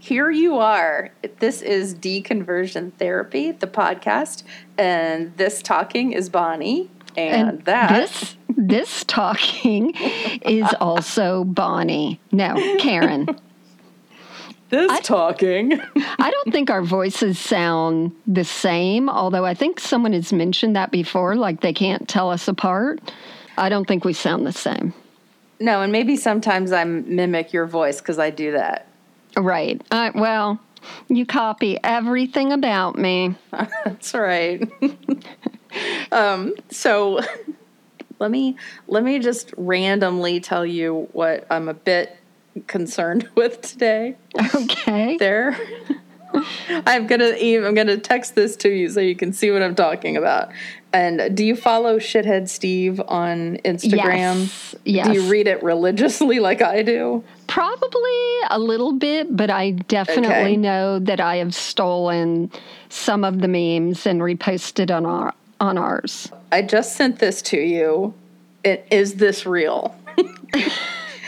here you are. This is Deconversion Therapy, the podcast, and this talking is Bonnie, and, And that this this talking is also Bonnie. No, Karen. this talking. I don't think our voices sound the same, although I think someone has mentioned that before, like they can't tell us apart. I don't think we sound the same. no, and maybe sometimes I mimic your voice because I do that. Right. Uh, well, you copy everything about me. That's right. um, so let me let me just randomly tell you what I'm a bit concerned with today. Okay. There. I'm gonna Eve, I'm gonna text this to you so you can see what I'm talking about. And do you follow Shithead Steve on Instagram? Yes. Yes. Do you read it religiously like I do? Probably a little bit, but I definitely Okay. know that I have stolen some of the memes and reposted on our on ours. I just sent this to you. It, is this real?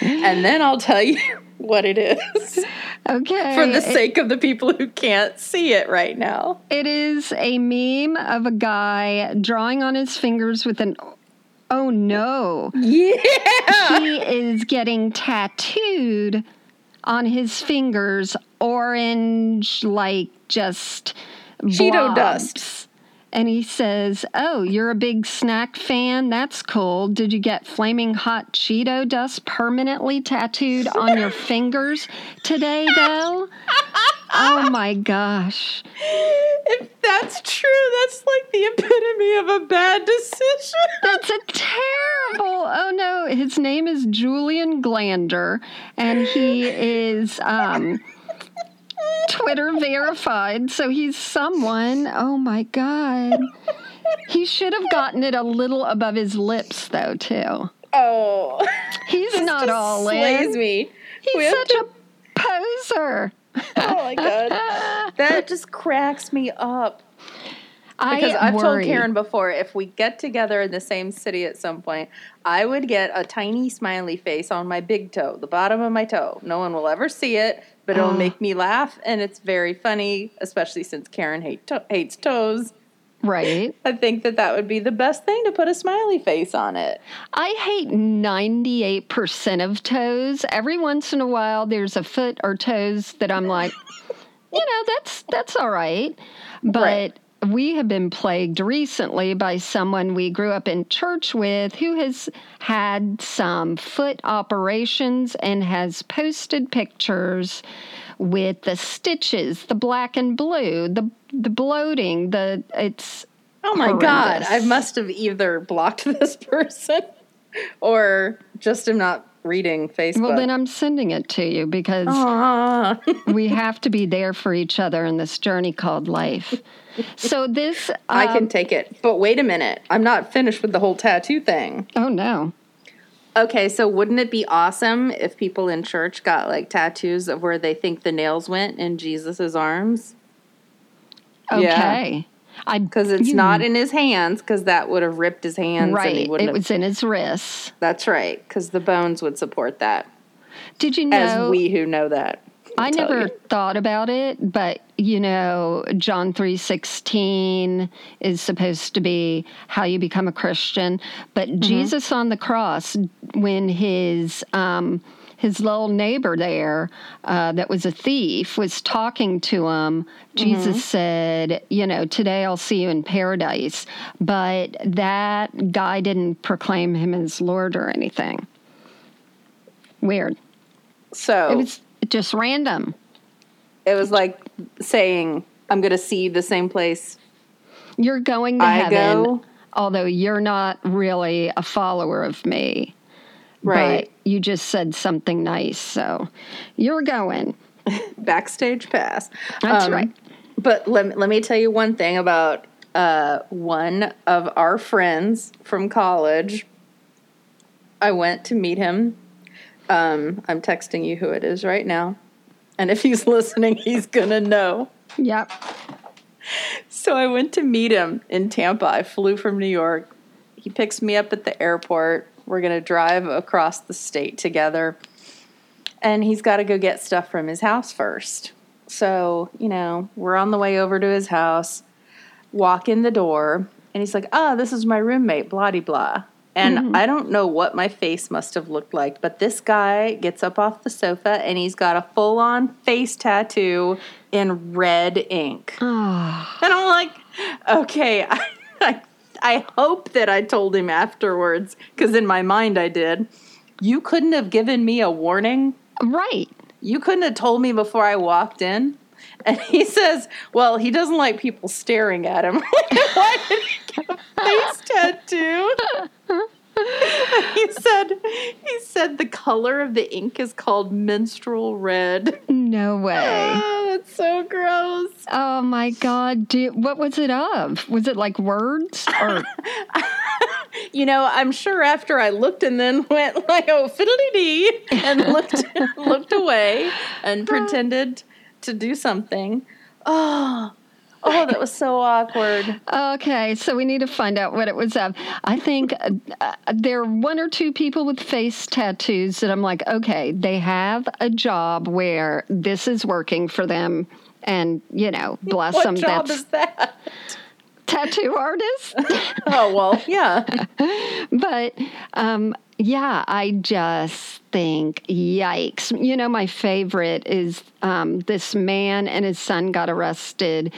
and then I'll tell you what it is Okay. for the it- sake of the people who can't see it right now. it is a meme of a guy drawing on his fingers with an oh no. Yeah. he is getting tattooed on his fingers orange like just Cheeto blobs. dust. And he says oh you're a big snack fan that's cool did you get flaming hot cheeto dust permanently tattooed on your fingers today though oh my gosh If that's true, that's like the epitome of a bad decision. That's a terrible. Oh no, his name is Julian Glander, and he is um, Twitter verified. So he's someone. Oh my god. He should have gotten it a little above his lips, though. Too. Oh, He's not just all slays in. me. He's have such to- a poser. Oh my god, that just cracks me up. Because I I've told. Karen before, if we get together in the same city at some point, I would get a tiny smiley face on my big toe, the bottom of my toe. No one will ever see it, but it'll Oh. make me laugh, and it's very funny, especially since Karen hate to- hates toes. right. I think that that would be the best thing to put a smiley face on it. I hate 98% of toes. Every once in a while there's a foot or toes that I'm like, you know, that's that's all right. But Right. We have been plagued recently by someone we grew up in church with who has had some foot operations and has posted pictures with the stitches, the black and blue, the the bloating, the it's Oh my god, I must have either blocked this person or just am not reading Facebook. well then I'm sending it to you because we have to be there for each other in this journey called life. So this, I can um, take it. But wait a minute. I'm not finished with the whole tattoo thing. oh no, Okay, so wouldn't it be awesome if people in church got like tattoos of where they think the nails went in Jesus's arms? Yeah. okay, I Because it's you- not in his hands, because that would have ripped his hands. And he right. wouldn't It have, was in his wrists. that's right, because the bones would support that. Did you know? As we who know that. I never you. thought about it, but you know, John three sixteen is supposed to be how you become a Christian. But Mm-hmm. Jesus on the cross, when his um, his little neighbor there, uh, that was a thief, was talking to him. Jesus Mm-hmm. said, "You know, today I'll see you in paradise." But that guy didn't proclaim him as Lord or anything. Weird. So It was just random. it was like saying, I'm going to see the same place You're going to I heaven, go. although you're not really a follower of me. Right. But you just said something nice, so you're going. Backstage pass. That's Um, right. But let me, let me tell you one thing about uh, one of our friends from college. I went to meet him. Um, I'm texting you who it is right now. And if he's listening, he's going to know. Yep. So I went to meet him in Tampa. I flew from New York. He picks me up at the airport. We're going to drive across the state together. And he's got to go get stuff from his house first. So, you know, we're on the way over to his house, walk in the door, and he's like, ah, this is my roommate, blah blah. And mm-hmm. I don't know what my face must have looked like, but this guy gets up off the sofa and he's got a full on face tattoo in red ink. Oh, And I'm like, okay, I, I, I hope that I told him afterwards, because in my mind I did. You couldn't have given me a warning. right. You couldn't have told me before I walked in. And he says, well, he doesn't like people staring at him. Why did he get a face tattoo? he said he said the color of the ink is called menstrual red. No way. Oh, that's so gross. Oh my God. What was it of? Was it like words or? You know, I'm sure after I looked and then went like, oh, fiddly dee, and looked looked away and pretended to do something. Oh, oh, that was so awkward. Okay, so we need to find out what it was of. I think uh, uh, there are one or two people with face tattoos that I'm like, okay, they have a job where this is working for them. And, you know, bless What them, job that's is that? tattoo artist. Oh well, yeah. but um, yeah, I just think, yikes. You know, my favorite is um, this man and his son got arrested,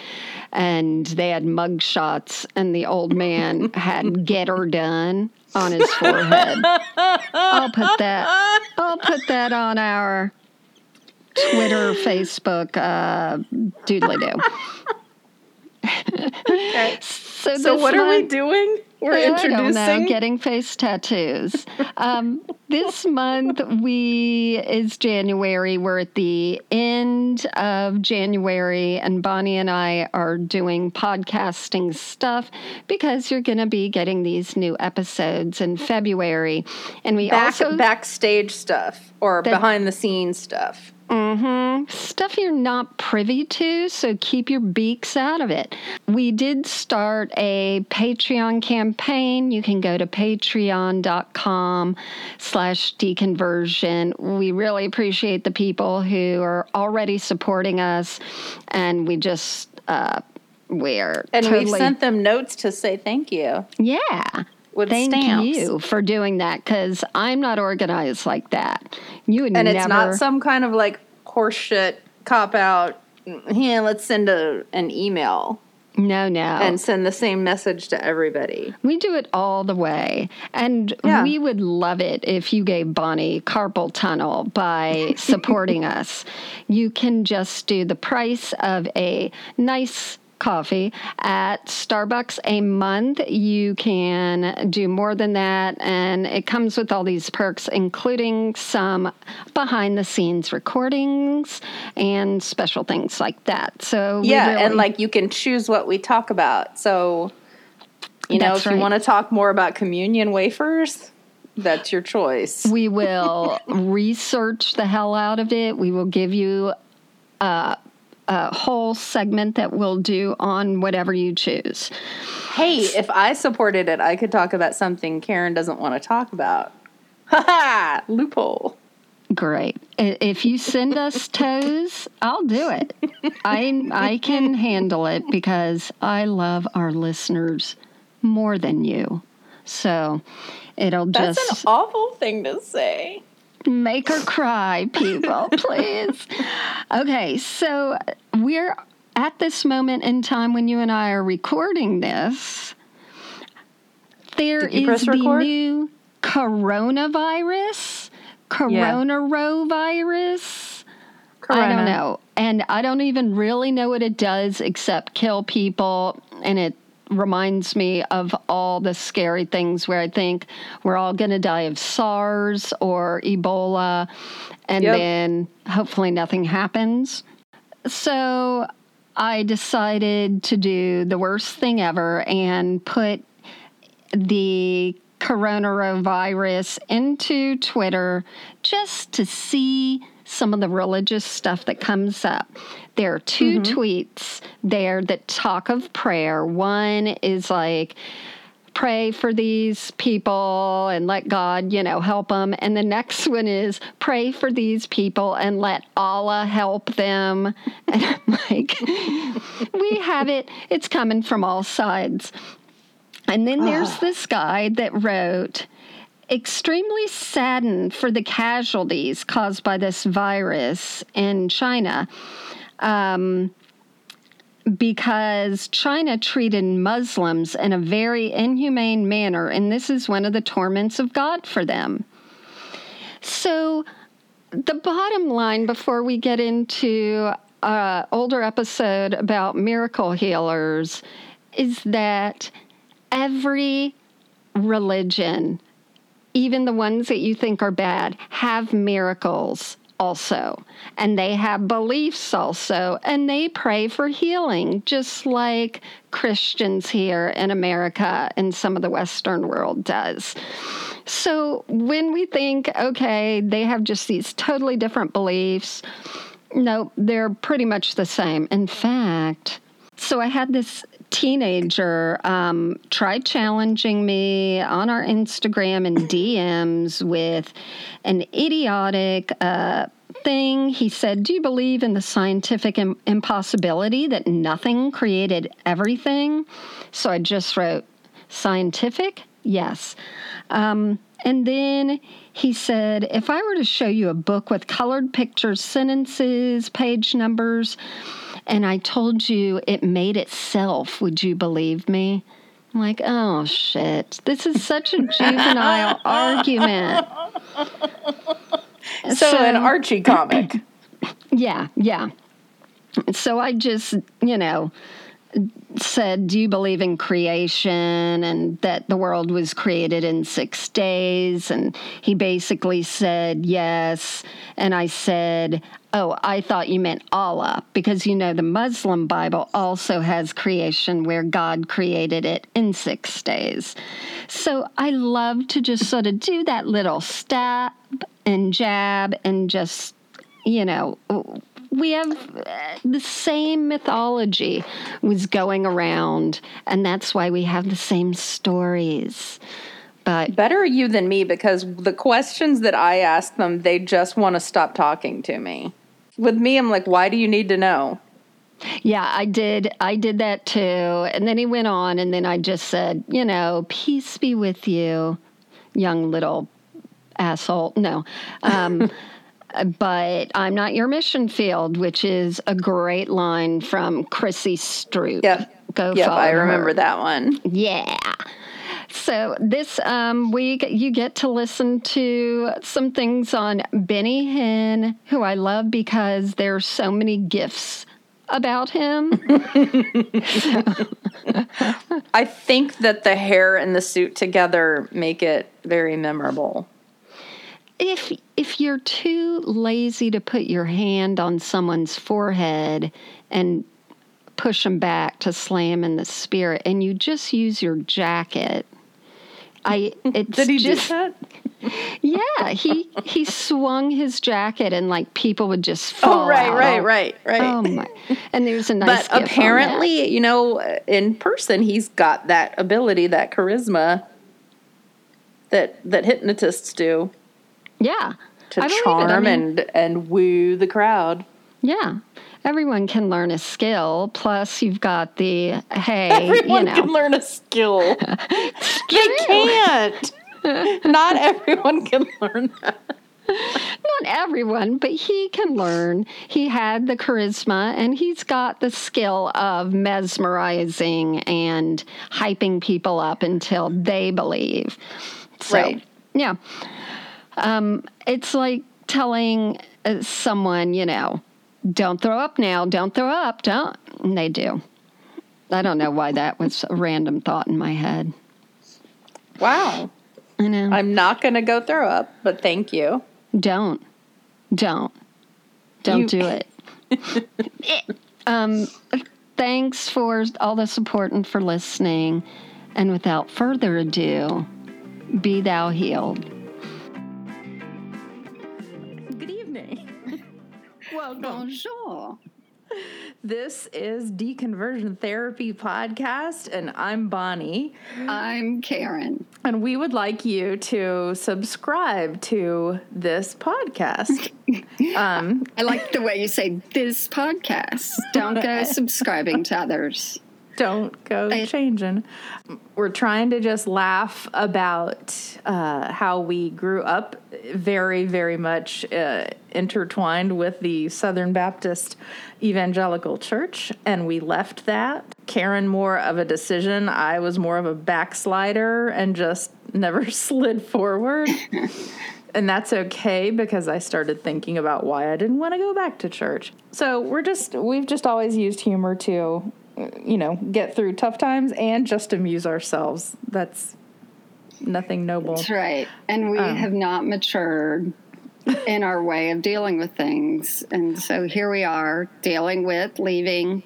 and they had mug shots, and the old man had "Get Her Done" on his forehead. I'll put that. I'll put that on our Twitter, Facebook, uh, doodly do. Okay. So, So what are we doing? We're I don't know, getting face tattoos. Um, this month we is January. We're at the end of January, and Bonnie and I are doing podcasting stuff because you're going to be getting these new episodes in February, and we Back, also backstage stuff or behind the scenes stuff. Mhm. Stuff you're not privy to, so keep your beaks out of it. We did start a Patreon campaign. You can go to patreon.com slash deconversion. We really appreciate the people who are already supporting us, and we just, uh, we're And totally, we've sent them notes to say thank you. yeah. With Thank stamps. you for doing that because I'm not organized like that. You would And never. it's not some kind of like horseshit cop out. Yeah, let's send a an email no, no. and send the same message to everybody. We do it all the way. And Yeah. we would love it if you gave Bonnie carpal tunnel by supporting us. You can just do the price of a nice coffee at Starbucks a month. You can do more than that. And it comes with all these perks, including some behind the scenes recordings and special things like that. So, Yeah, and like you can choose what we talk about. So, you know, if right. you want to talk more about communion wafers, that's your choice. We will research the hell out of it. We will give you a, a whole segment that we'll do on whatever you choose. Hey, if I supported it, I could talk about something Karen doesn't want to talk about. Ha ha! Loophole. Great. If you send us toes, I'll do it. I I can handle it because I love our listeners more than you. So it'll That's just That's an awful thing to say. Make her cry, people, please. Okay, so we're at this moment in time when you and I are recording this. There is the record? new coronavirus, coronavirus. I don't know. And I don't even really know what it does except kill people. And it reminds me of all the scary things where I think we're all going to die of SARS or Ebola. And Yep. then hopefully nothing happens. So I decided to do the worst thing ever and put the coronavirus into Twitter just to see some of the religious stuff that comes up. There are 2 mm-hmm. tweets there that talk of prayer. One is like, pray for these people and let God, you know, help them. And the next one is pray for these people and let Allah help them. And I'm like, we have it, it's coming from all sides. And then there's ah. this guy that wrote, extremely saddened for the casualties caused by this virus in China. Um, because China treated Muslims in a very inhumane manner, and this is one of the torments of God for them. So, the bottom line before we get into an older episode about miracle healers is that every religion, even the ones that you think are bad, have miracles also. And they have beliefs also. And they pray for healing, just like Christians here in America and some of the Western world does. So when we think, okay, they have just these totally different beliefs, no, they're pretty much the same. In fact, so I had this teenager um, tried challenging me on our Instagram and DMs with an idiotic uh, thing. He said, Do you believe in the scientific Im- impossibility that nothing created everything? So I just wrote, Scientific? Yes. Um, and then he said, If I were to show you a book with colored pictures, sentences, page numbers, and I told you it made itself, would you believe me? I'm like, oh shit, this is such a juvenile argument. So, so, an Archie comic. Yeah, yeah. So I just, you know, said, Do you believe in creation and that the world was created in six days? And he basically said, Yes. And I said, Oh, I thought you meant Allah, because you know the Muslim Bible also has creation where God created it in six days. So I love to just sort of do that little stab and jab and just, you know, we have uh, the same mythology was going around, and that's why we have the same stories. But better you than me because the questions that I ask them, they just want to stop talking to me. With me, I'm like, why do you need to know? Yeah, I did. I did that too. And then he went on, and then I just said, you know, peace be with you, young little asshole. No. Um, but I'm not your mission field, which is a great line from Chrissy Stroop. Yep. Go yep, I remember her. that one. Yeah. So this um, week you get to listen to some things on Benny Hinn, who I love because there's so many gifts about him. I think that the hair and the suit together make it very memorable if if you're too lazy to put your hand on someone's forehead and push them back to slain in the spirit and you just use your jacket i it's did he just, do that yeah he he swung his jacket and like people would just oh, fall oh right out. right right right oh my and there's a nice but oh, apparently you know in person he's got that ability that charisma that that hypnotists do yeah. To charm I mean, and and woo the crowd. Yeah. Everyone can learn a skill. Plus, you've got the hey, everyone you know. can learn a skill. they can't. Not everyone can learn that. Not everyone, but he can learn. He had the charisma and he's got the skill of mesmerizing and hyping people up until they believe. So, right. yeah. Um, it's like telling uh, someone, you know, don't throw up now, don't throw up, don't. And they do. I don't know why that was a random thought in my head. Wow. I know. I'm not going to go throw up, but thank you. Don't. Don't. Don't you... do it. um, thanks for all the support and for listening. And without further ado, be thou healed. Well, bonjour. This is Deconversion Therapy Podcast, and I'm Bonnie. I'm Karen. And we would like you to subscribe to this podcast. um, I like the way you say this podcast. Don't go subscribing to others don't go I, changing. We're trying to just laugh about uh, how we grew up very, very much uh, intertwined with the Southern Baptist Evangelical Church, and we left that. Karen more of a decision. I was more of a backslider and just never slid forward. and that's okay because I started thinking about why I didn't want to go back to church. So we're just we've just always used humor to you know, get through tough times and just amuse ourselves. That's nothing noble. That's right. And we um, have not matured in our way of dealing with things. And so here we are dealing with leaving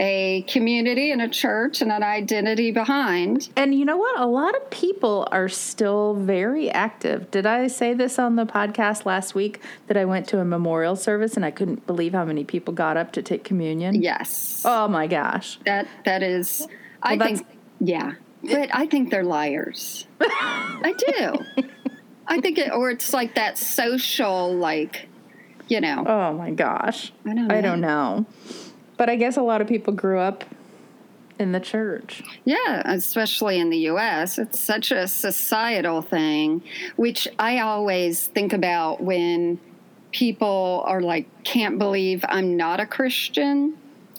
a community and a church and an identity behind. And you know what? A lot of people are still very active. Did I say this on the podcast last week that I went to a memorial service and I couldn't believe how many people got up to take communion? Yes. Oh my gosh. That that is I think yeah. But I think they're liars. I do. I think it or it's like that social like you know. Oh my gosh. I don't know. I don't know. But I guess a lot of people grew up in the church. Yeah, especially in the US. It's such a societal thing, which I always think about when people are like, can't believe I'm not a Christian.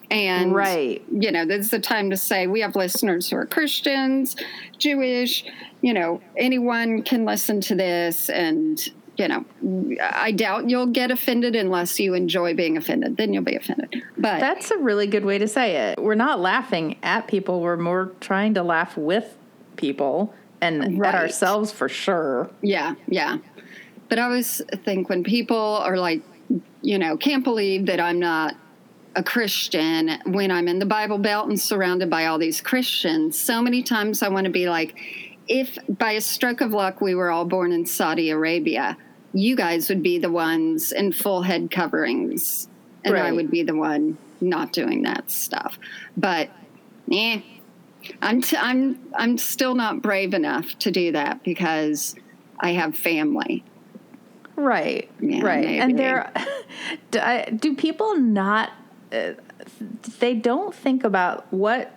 And, right. you know, this is the time to say we have listeners who are Christians, Jewish, you know, anyone can listen to this and you know, I doubt you'll get offended unless you enjoy being offended. Then you'll be offended. But that's a really good way to say it. We're not laughing at people. We're more trying to laugh with people and right. at ourselves for sure. Yeah, yeah. But I always think when people are like, you know, can't believe that I'm not a Christian when I'm in the Bible Belt and surrounded by all these Christians. So many times I want to be like, if by a stroke of luck we were all born in Saudi Arabia, you guys would be the ones in full head coverings, and right. I would be the one not doing that stuff. But, eh, I'm t- I'm I'm still not brave enough to do that because I have family. Right, yeah, right, maybe. and there, do, do people not? Uh, they don't think about what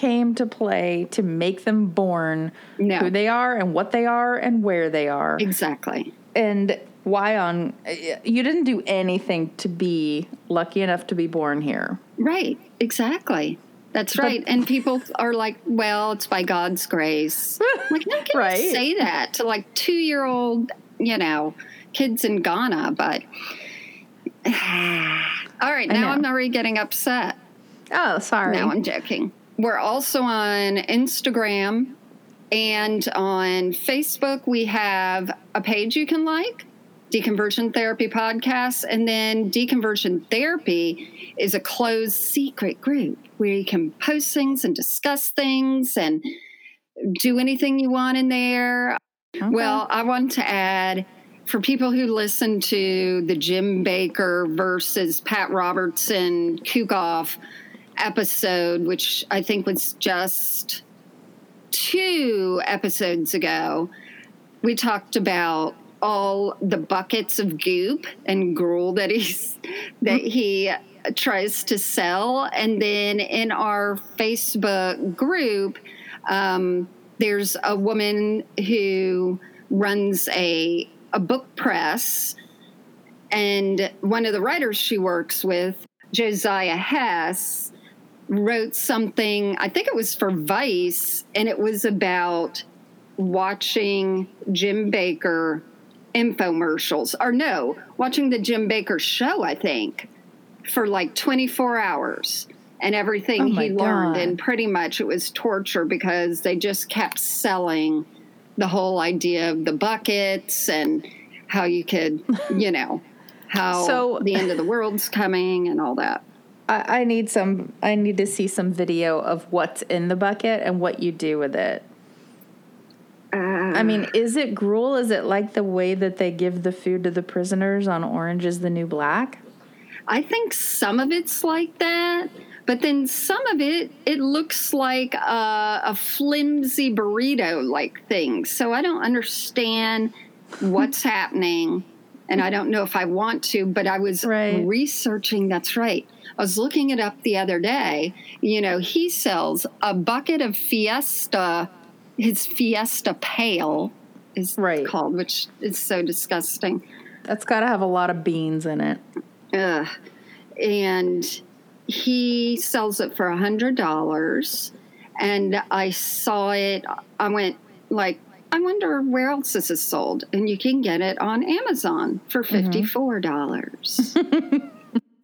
came to play to make them born no. who they are and what they are and where they are. Exactly. And why on you didn't do anything to be lucky enough to be born here. Right. Exactly. That's but, right. And people are like, well, it's by God's grace. like, no can right. say that to like two year old, you know, kids in Ghana, but all right, now I'm already getting upset. Oh, sorry. No, I'm joking. We're also on Instagram and on Facebook. We have a page you can like, Deconversion Therapy Podcast. And then Deconversion Therapy is a closed secret group where you can post things and discuss things and do anything you want in there. Okay. Well, I want to add for people who listen to the Jim Bakker versus Pat Robertson cook off episode, which I think was just two episodes ago, we talked about all the buckets of goop and gruel that he's that he tries to sell. And then in our facebook group um, there's a woman who runs a a book press. And one of the writers she works with josiah hesse wrote something, I think it was for Vice, and it was about watching Jim Bakker infomercials. Or no, watching the Jim Bakker show, I think, for like 24 hours and everything oh he learned. And pretty much it was torture because they just kept selling the whole idea of the buckets and how you could, you know, how so, the end of the world's coming and all that. I, I need some. I need to see some video of what's in the bucket and what you do with it. Uh, I mean, is it gruel? Is it like the way that they give the food to the prisoners on Orange is the New Black? I think some of it's like that, but then some of it, it looks like a, a flimsy burrito like thing. So I don't understand what's happening. And I don't know if I want to, but I was Right. researching. That's right. I was looking it up the other day. You know, he sells a bucket of Fiesta, his Fiesta Pail is Right. called, which is so disgusting. That's got to have a lot of beans in it. Ugh. And he sells it for a hundred dollars. And I saw it. I went like, I wonder where else this is sold. And you can get it on Amazon for mm-hmm. fifty-four dollars.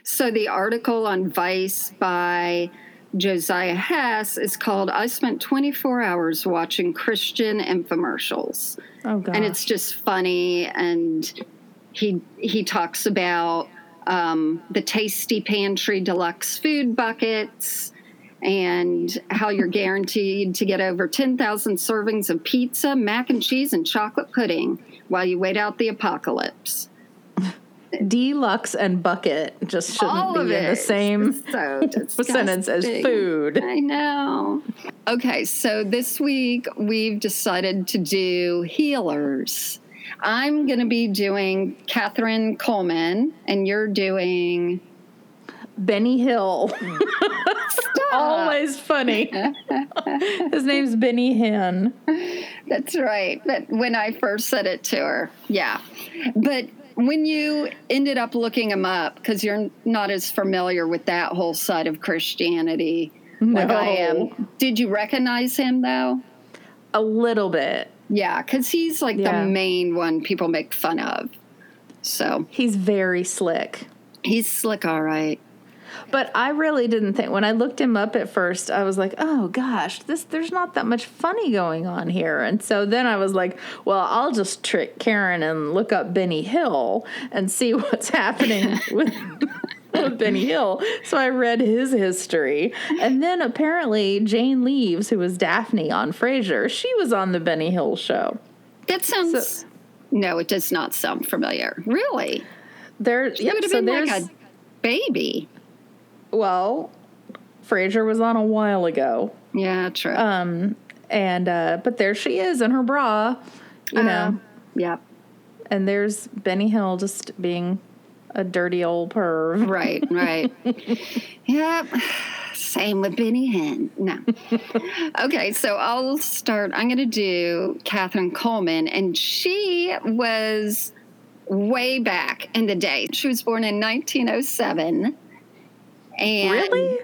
so the article on Vice by Josiah Hesse is called "I spent 24 hours watching Christian infomercials." Oh god. and it's just funny and he he talks about um, the tasty pantry deluxe food buckets and how you're guaranteed to get over 10,000 servings of pizza, mac and cheese, and chocolate pudding while you wait out the apocalypse. Deluxe and bucket just shouldn't All be in the same So sentence as food. I know. Okay, so this week we've decided to do healers. I'm going to be doing Kathryn Kuhlman, and you're doing. Benny Hill. Always funny. His name's Benny Hinn. That's right. But when I first said it to her, yeah. But when you ended up looking him up, because you're not as familiar with that whole side of Christianity like I am, did you recognize him though? A little bit. Yeah, because he's like Yeah. the main one people make fun of. So He's very slick. he's slick, all right. But I really didn't think when I looked him up at first, I was like, "Oh gosh, this there's not that much funny going on here." And so then I was like, "Well, I'll just trick Karen and look up Benny Hill and see what's happening with Benny Hill." So I read his history, and then apparently Jane Leeves, who was Daphne on Frasier, she was on the Benny Hill show. That sounds. no, it does not sound familiar. Really? There, He yep, would have so been there's like a baby. Well, Frasier was on a while ago. Yeah, true. Um, and uh, but there she is in her bra, you know. Uh, yep. And there's Benny Hill just being a dirty old perv. Right, right. yep. Same with Benny Hinn. No. okay, so I'll start. I'm going to do Kathryn Kuhlman, and she was way back in the day. She was born in 1907. And Really?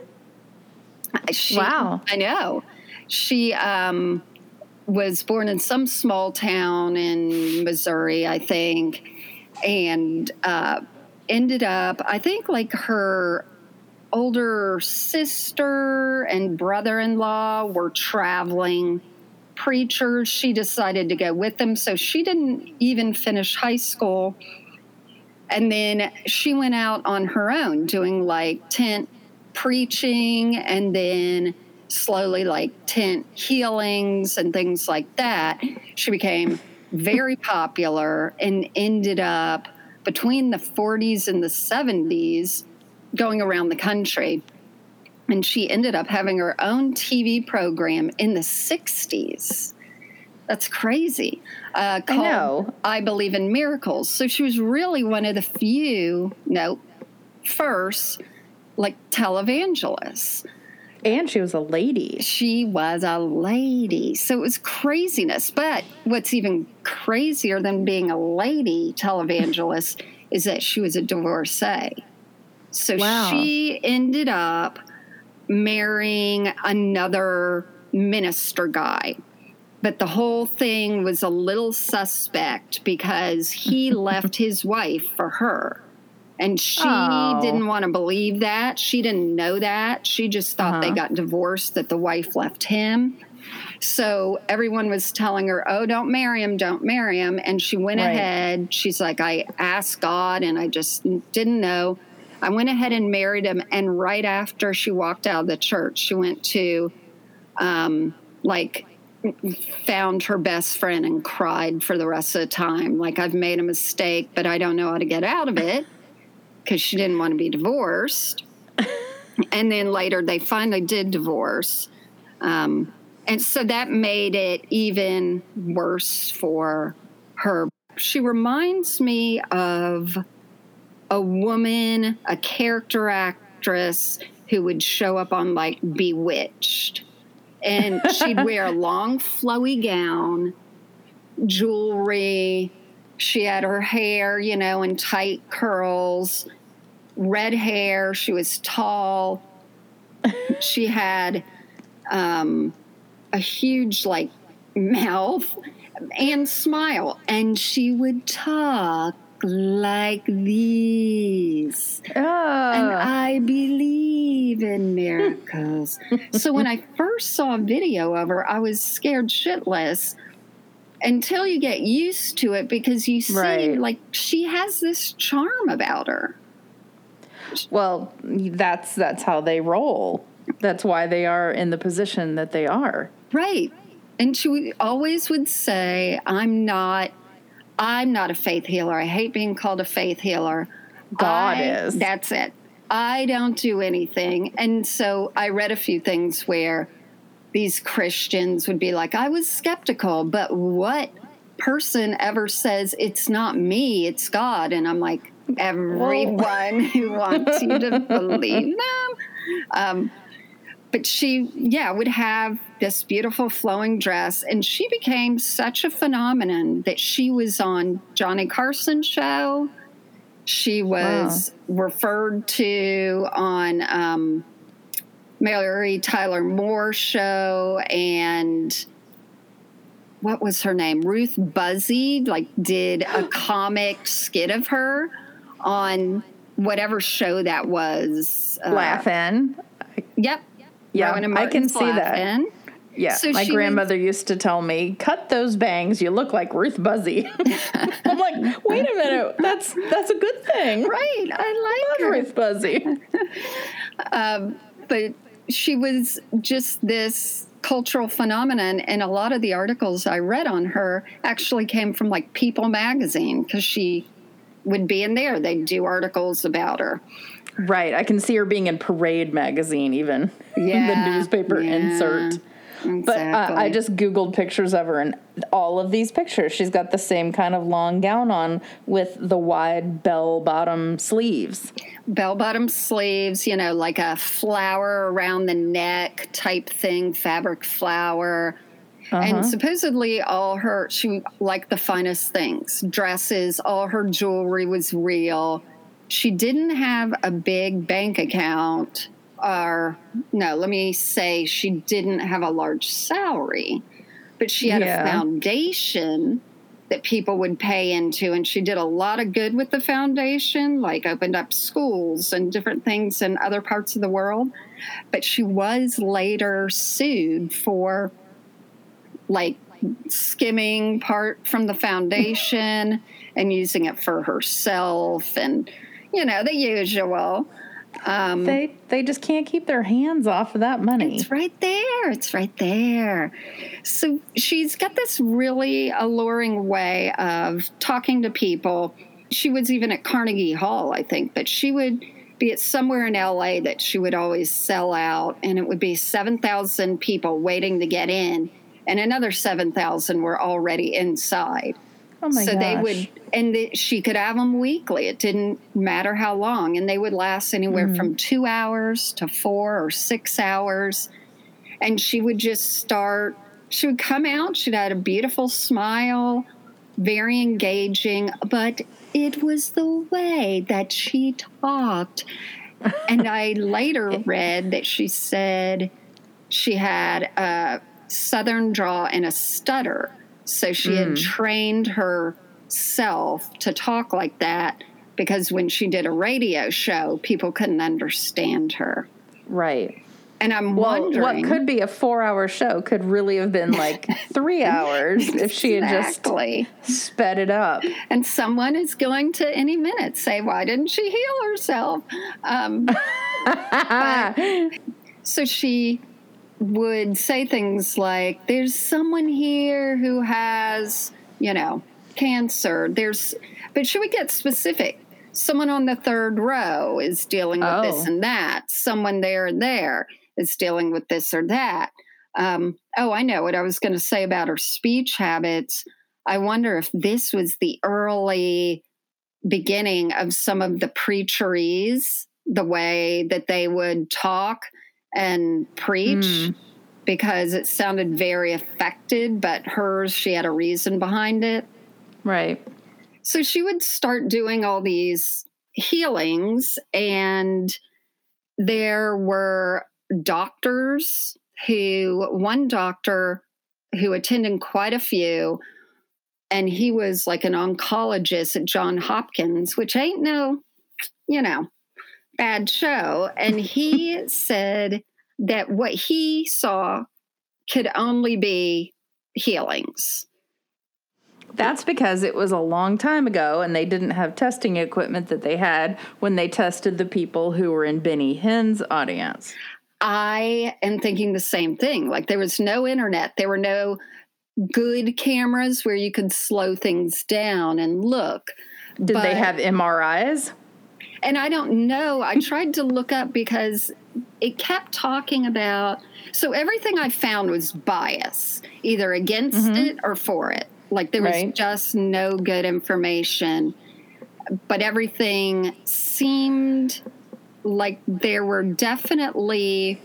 She, Wow. I know. She um, was born in some small town in Missouri, I think, and uh, ended up, I think, like her older sister and brother in law were traveling preachers. She decided to go with them. So she didn't even finish high school. And then she went out on her own doing like tent preaching and then slowly like tent healings and things like that. She became very popular and ended up between the 40s and the 70s going around the country. And she ended up having her own TV program in the 60s. That's crazy. Uh, I called know. I Believe in Miracles. So she was really one of the few, no, first, like televangelists. And she was a lady. She was a lady. So it was craziness. But what's even crazier than being a lady televangelist is that she was a divorcee. So Wow. she ended up marrying another minister guy. But the whole thing was a little suspect because he left his wife for her. And she Oh. didn't want to believe that. She didn't know that. She just thought they Uh-huh. got divorced, that the wife left him. So everyone was telling her, oh, don't marry him, don't marry him. And she went Right. ahead. She's like, I asked God and I just didn't know. I went ahead and married him. And right after she walked out of the church, she went to, um, like, found her best friend and cried for the rest of the time. Like, I've made a mistake, but I don't know how to get out of it. because she didn't want to be divorced. and then later they finally did divorce. Um, and so that made it even worse for her. She reminds me of a woman, a character actress who would show up on like Bewitched. And she'd wear a long, flowy gown, jewelry. She had her hair, you know, in tight curls, red hair. She was tall. she had um, a huge, like, mouth and smile. And she would talk like these. Oh. And I believe in miracles. so when I first saw a video of her, I was scared shitless until you get used to it because you see, Right. like, she has this charm about her. Well, that's that's how they roll. That's why they are in the position that they are. Right. And she always would say, I'm not. I'm not a faith healer. I hate being called a faith healer. God I- is. That's it. I don't do anything. And so I read a few things where these Christians would be like, I was skeptical, but what person ever says it's not me, it's God? And I'm like, everyone who wants you to believe them. Um, but she, yeah, would have this beautiful flowing dress, and she became such a phenomenon that she was on Johnny Carson show. She was referred to on um, Mary Tyler Moore show, and what was her name? Ruth Buzzi, like, did a comic skit of her on whatever show that was. Uh, Laughing. Yep. Yeah, I can see that. Yeah, So my grandmother used to tell me, "Cut those bangs. You look like Ruth Buzzi." I'm like, "Wait a minute. That's that's a good thing." Right. I like her. Ruth Buzzi. Um, but she was just this cultural phenomenon and a lot of the articles i read on her actually came from like people magazine because she would be in there they'd do articles about her right. I can see her being in Parade magazine, even the newspaper yeah, insert. But uh, I just Googled pictures of her, and all of these pictures, she's got the same kind of long gown on with the wide bell bottom sleeves. bell bottom sleeves, you know, like a flower around the neck type thing, fabric flower. And supposedly all her she liked the finest things. Dresses, all her jewelry was real. She didn't have a big bank account or no, let me say she didn't have a large salary. But she had Yeah. a foundation that people would pay into and she did a lot of good with the foundation like opened up schools and different things in other parts of the world but she was later sued for like skimming part from the foundation and using it for herself and you know the usual um, They they just can't keep their hands off of that money. it's right there. It's right there. So she's got this really alluring way of talking to people. She was even at Carnegie Hall, I think, but she would be at somewhere in LA that she would always sell out, and it would be 7,000 people waiting to get in, and another 7,000 were already inside Oh my so gosh. they would and the, she could have them weekly. It didn't matter how long. And they would last anywhere Mm-hmm. from two hours to four or six hours. And she would just start she would come out. She'd had a beautiful smile very engaging. But it was the way that she talked. And i later read that she said she had a southern draw and a stutter so she had trained herself to talk like that because when she did a radio show people couldn't understand her right. and i'm Well, wondering what could be a four-hour show could really have been like three hours if she had just exactly sped it up. and someone is going to any minute say why didn't she heal herself um, So she would say things like, There's someone here who has, you know, cancer. There's, but should we get specific. someone on the third row is dealing with Oh. this and that. Someone there and there is dealing with this or that. Um, oh, I know what I was going to say about her speech habits. I wonder if this was the early beginning of some of the preacheries, the way that they would talk and preach, Mm. because it sounded very affected, but hers, she had a reason behind it. Right. So she would start doing all these healings, and there were doctors who, one doctor who attended quite a few, and he was like an oncologist at John Hopkins, which ain't no, you know, bad show. And he said that what he saw could only be healings. That's because it was a long time ago and they didn't have testing equipment that they had when they tested the people who were in Benny Hinn's audience. I am thinking the same thing. Like there was no internet, there were no good cameras where you could slow things down and look. Did they have MRIs? And I don't know. I tried to look up because it kept talking about. So everything I found was bias, either against mm-hmm. it or for it. Like there was Right. just no good information. But everything seemed like there were definitely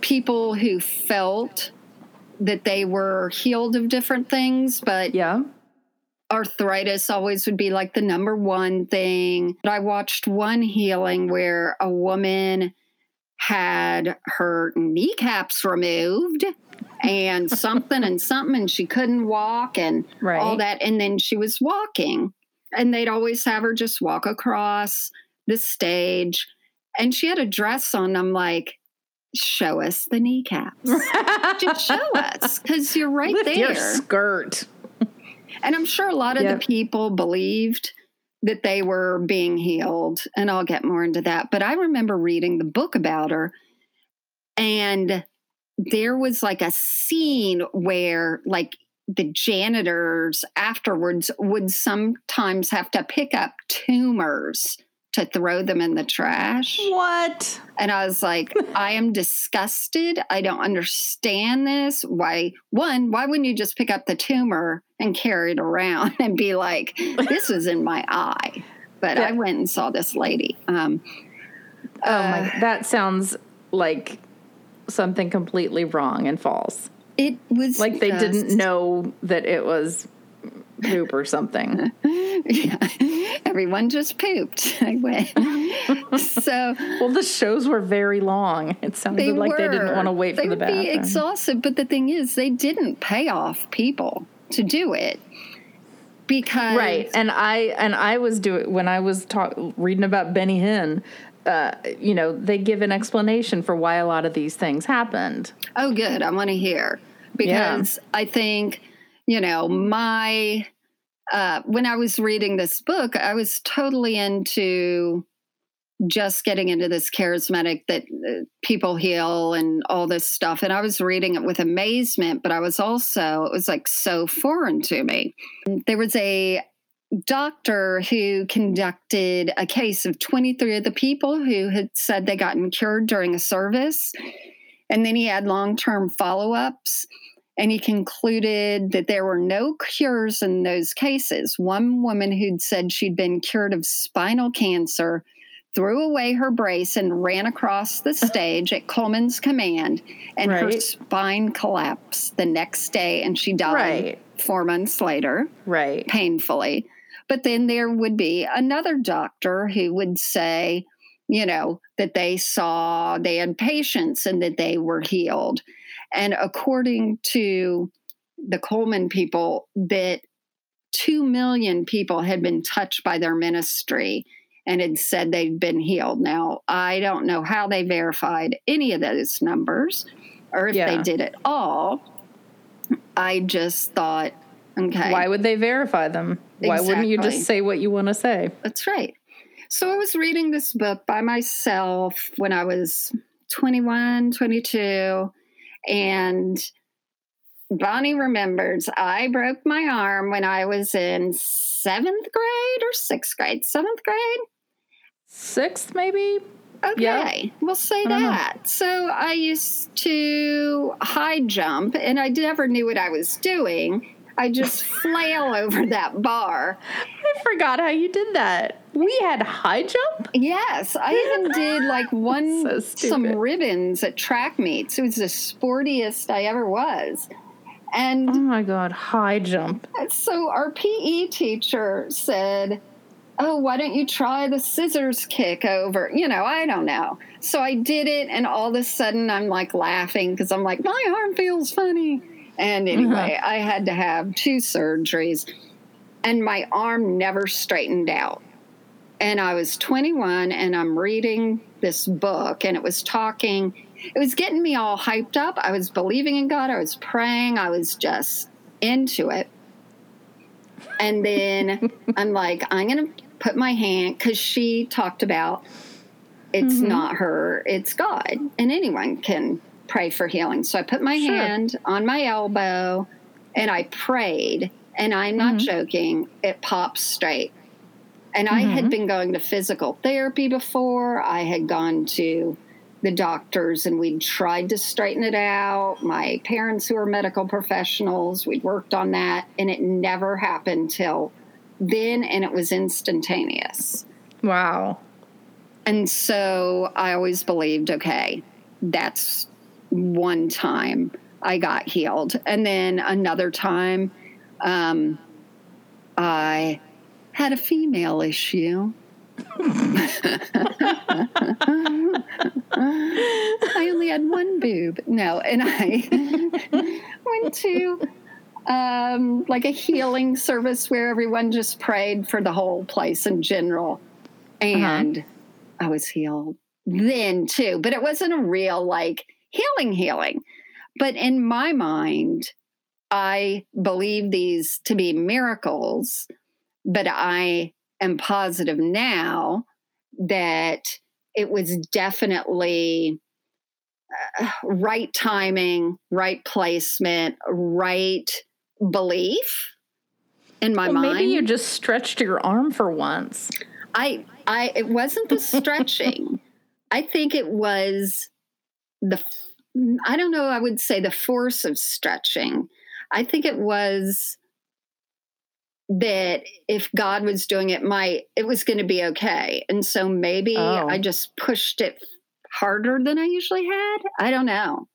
people who felt that they were healed of different things, but Yeah. Arthritis always would be like the number one thing. But I watched one healing where a woman had her kneecaps removed and something and something, and she couldn't walk and Right. all that. And then she was walking, and they'd always have her just walk across the stage. And she had a dress on. I'm like, show us the kneecaps. Just show us because you're right Lift your there. skirt. And I'm sure a lot of Yep. the people believed that they were being healed. And I'll get more into that. But I remember reading the book about her, and there was like a scene where, like, the janitors afterwards would sometimes have to pick up tumors to throw them in the trash. What? And I was like, I am disgusted. I don't understand this. Why, one, why wouldn't you just pick up the tumor and carry it around and be like, this was in my eye? But I went and saw this lady. Um, Oh uh, my, that sounds like something completely wrong and false. it was Like they didn't know that it was poop or something. Yeah. Everyone just pooped. I went. so Well, the shows were very long. It sounded they like were. they didn't want to wait they for the They'd be bathroom. exhausted. But the thing is, they didn't pay off people to do it because right and i and i was doing when i was talk, reading about benny hinn uh, you know they give an explanation for why a lot of these things happened Oh, good. I want to hear Yeah. because I think, you know, my, uh, when I was reading this book, I was totally into just getting into this charismatic that uh, people heal and all this stuff. And I was reading it with amazement, but I was also, it was like so foreign to me. There was a doctor who conducted a case of 23 of the people who had said they gotten cured during a service. And then he had long term follow ups. And he concluded that there were no cures in those cases. One woman who'd said she'd been cured of spinal cancer threw away her brace and ran across the stage at Kuhlman's command, and her spine collapsed the next day, and she died Right. four months later right painfully. But then there would be another doctor who would say, you know, that they saw they had patients and that they were healed. And according to the Kuhlman people, that 2 million people had been touched by their ministry and had said they'd been healed. Now, I don't know how they verified any of those numbers or if Yeah. they did at all. I just thought, okay. why would they verify them why wouldn't you just say what you want to say That's right. So I was reading this book by myself when I was 21, 22, and Bonnie remembers I broke my arm when I was in seventh grade or sixth grade, seventh grade. sixth, maybe. Okay, Yeah. we'll say know. that. So I used to high jump, and I never knew what I was doing. I just flail over that bar. I forgot how you did that. We had high jump. Yes, I even did like one So some ribbons at track meets. It was the sportiest I ever was. And oh my god, high jump. so our PE teacher said, "Oh, why don't you try the scissors kick over?" You know, I don't know. So I did it, and all of a sudden I'm like laughing because I'm like, my arm feels funny. And uh-huh. anyway, I had to have two surgeries, and my arm never straightened out. And I was 21, and I'm reading this book, and it was talking. It was getting me all hyped up. I was believing in God. I was praying. I was just into it. And then I'm like, I'm going to put my hand, because she talked about it's mm-hmm. not her, it's God. And anyone can pray for healing. So I put my Sure. hand on my elbow and I prayed. And I'm not mm-hmm. joking, it popped straight. And I had mm-hmm. been going to physical therapy before. I had gone to the doctors and we'd tried to straighten it out. My parents, who are medical professionals, we'd worked on that, and it never happened till then, and it was instantaneous. Wow. And so I always believed, okay, that's one time I got healed. And then another time, um, I had a female issue. I only had one boob. No, and I went to um, like a healing service where everyone just prayed for the whole place in general. And I was healed then too, but it wasn't a real like healing, healing. But in my mind, I believe these to be miracles, but I am positive now that it was definitely uh, right timing, right placement, right belief in my Well, mind. maybe you just stretched your arm for once. I I it wasn't the stretching. I think it was the I don't know, I would say the force of stretching. I think it was that if God was doing it my it was going to be okay. And so maybe Oh. I just pushed it harder than I usually had. I don't know.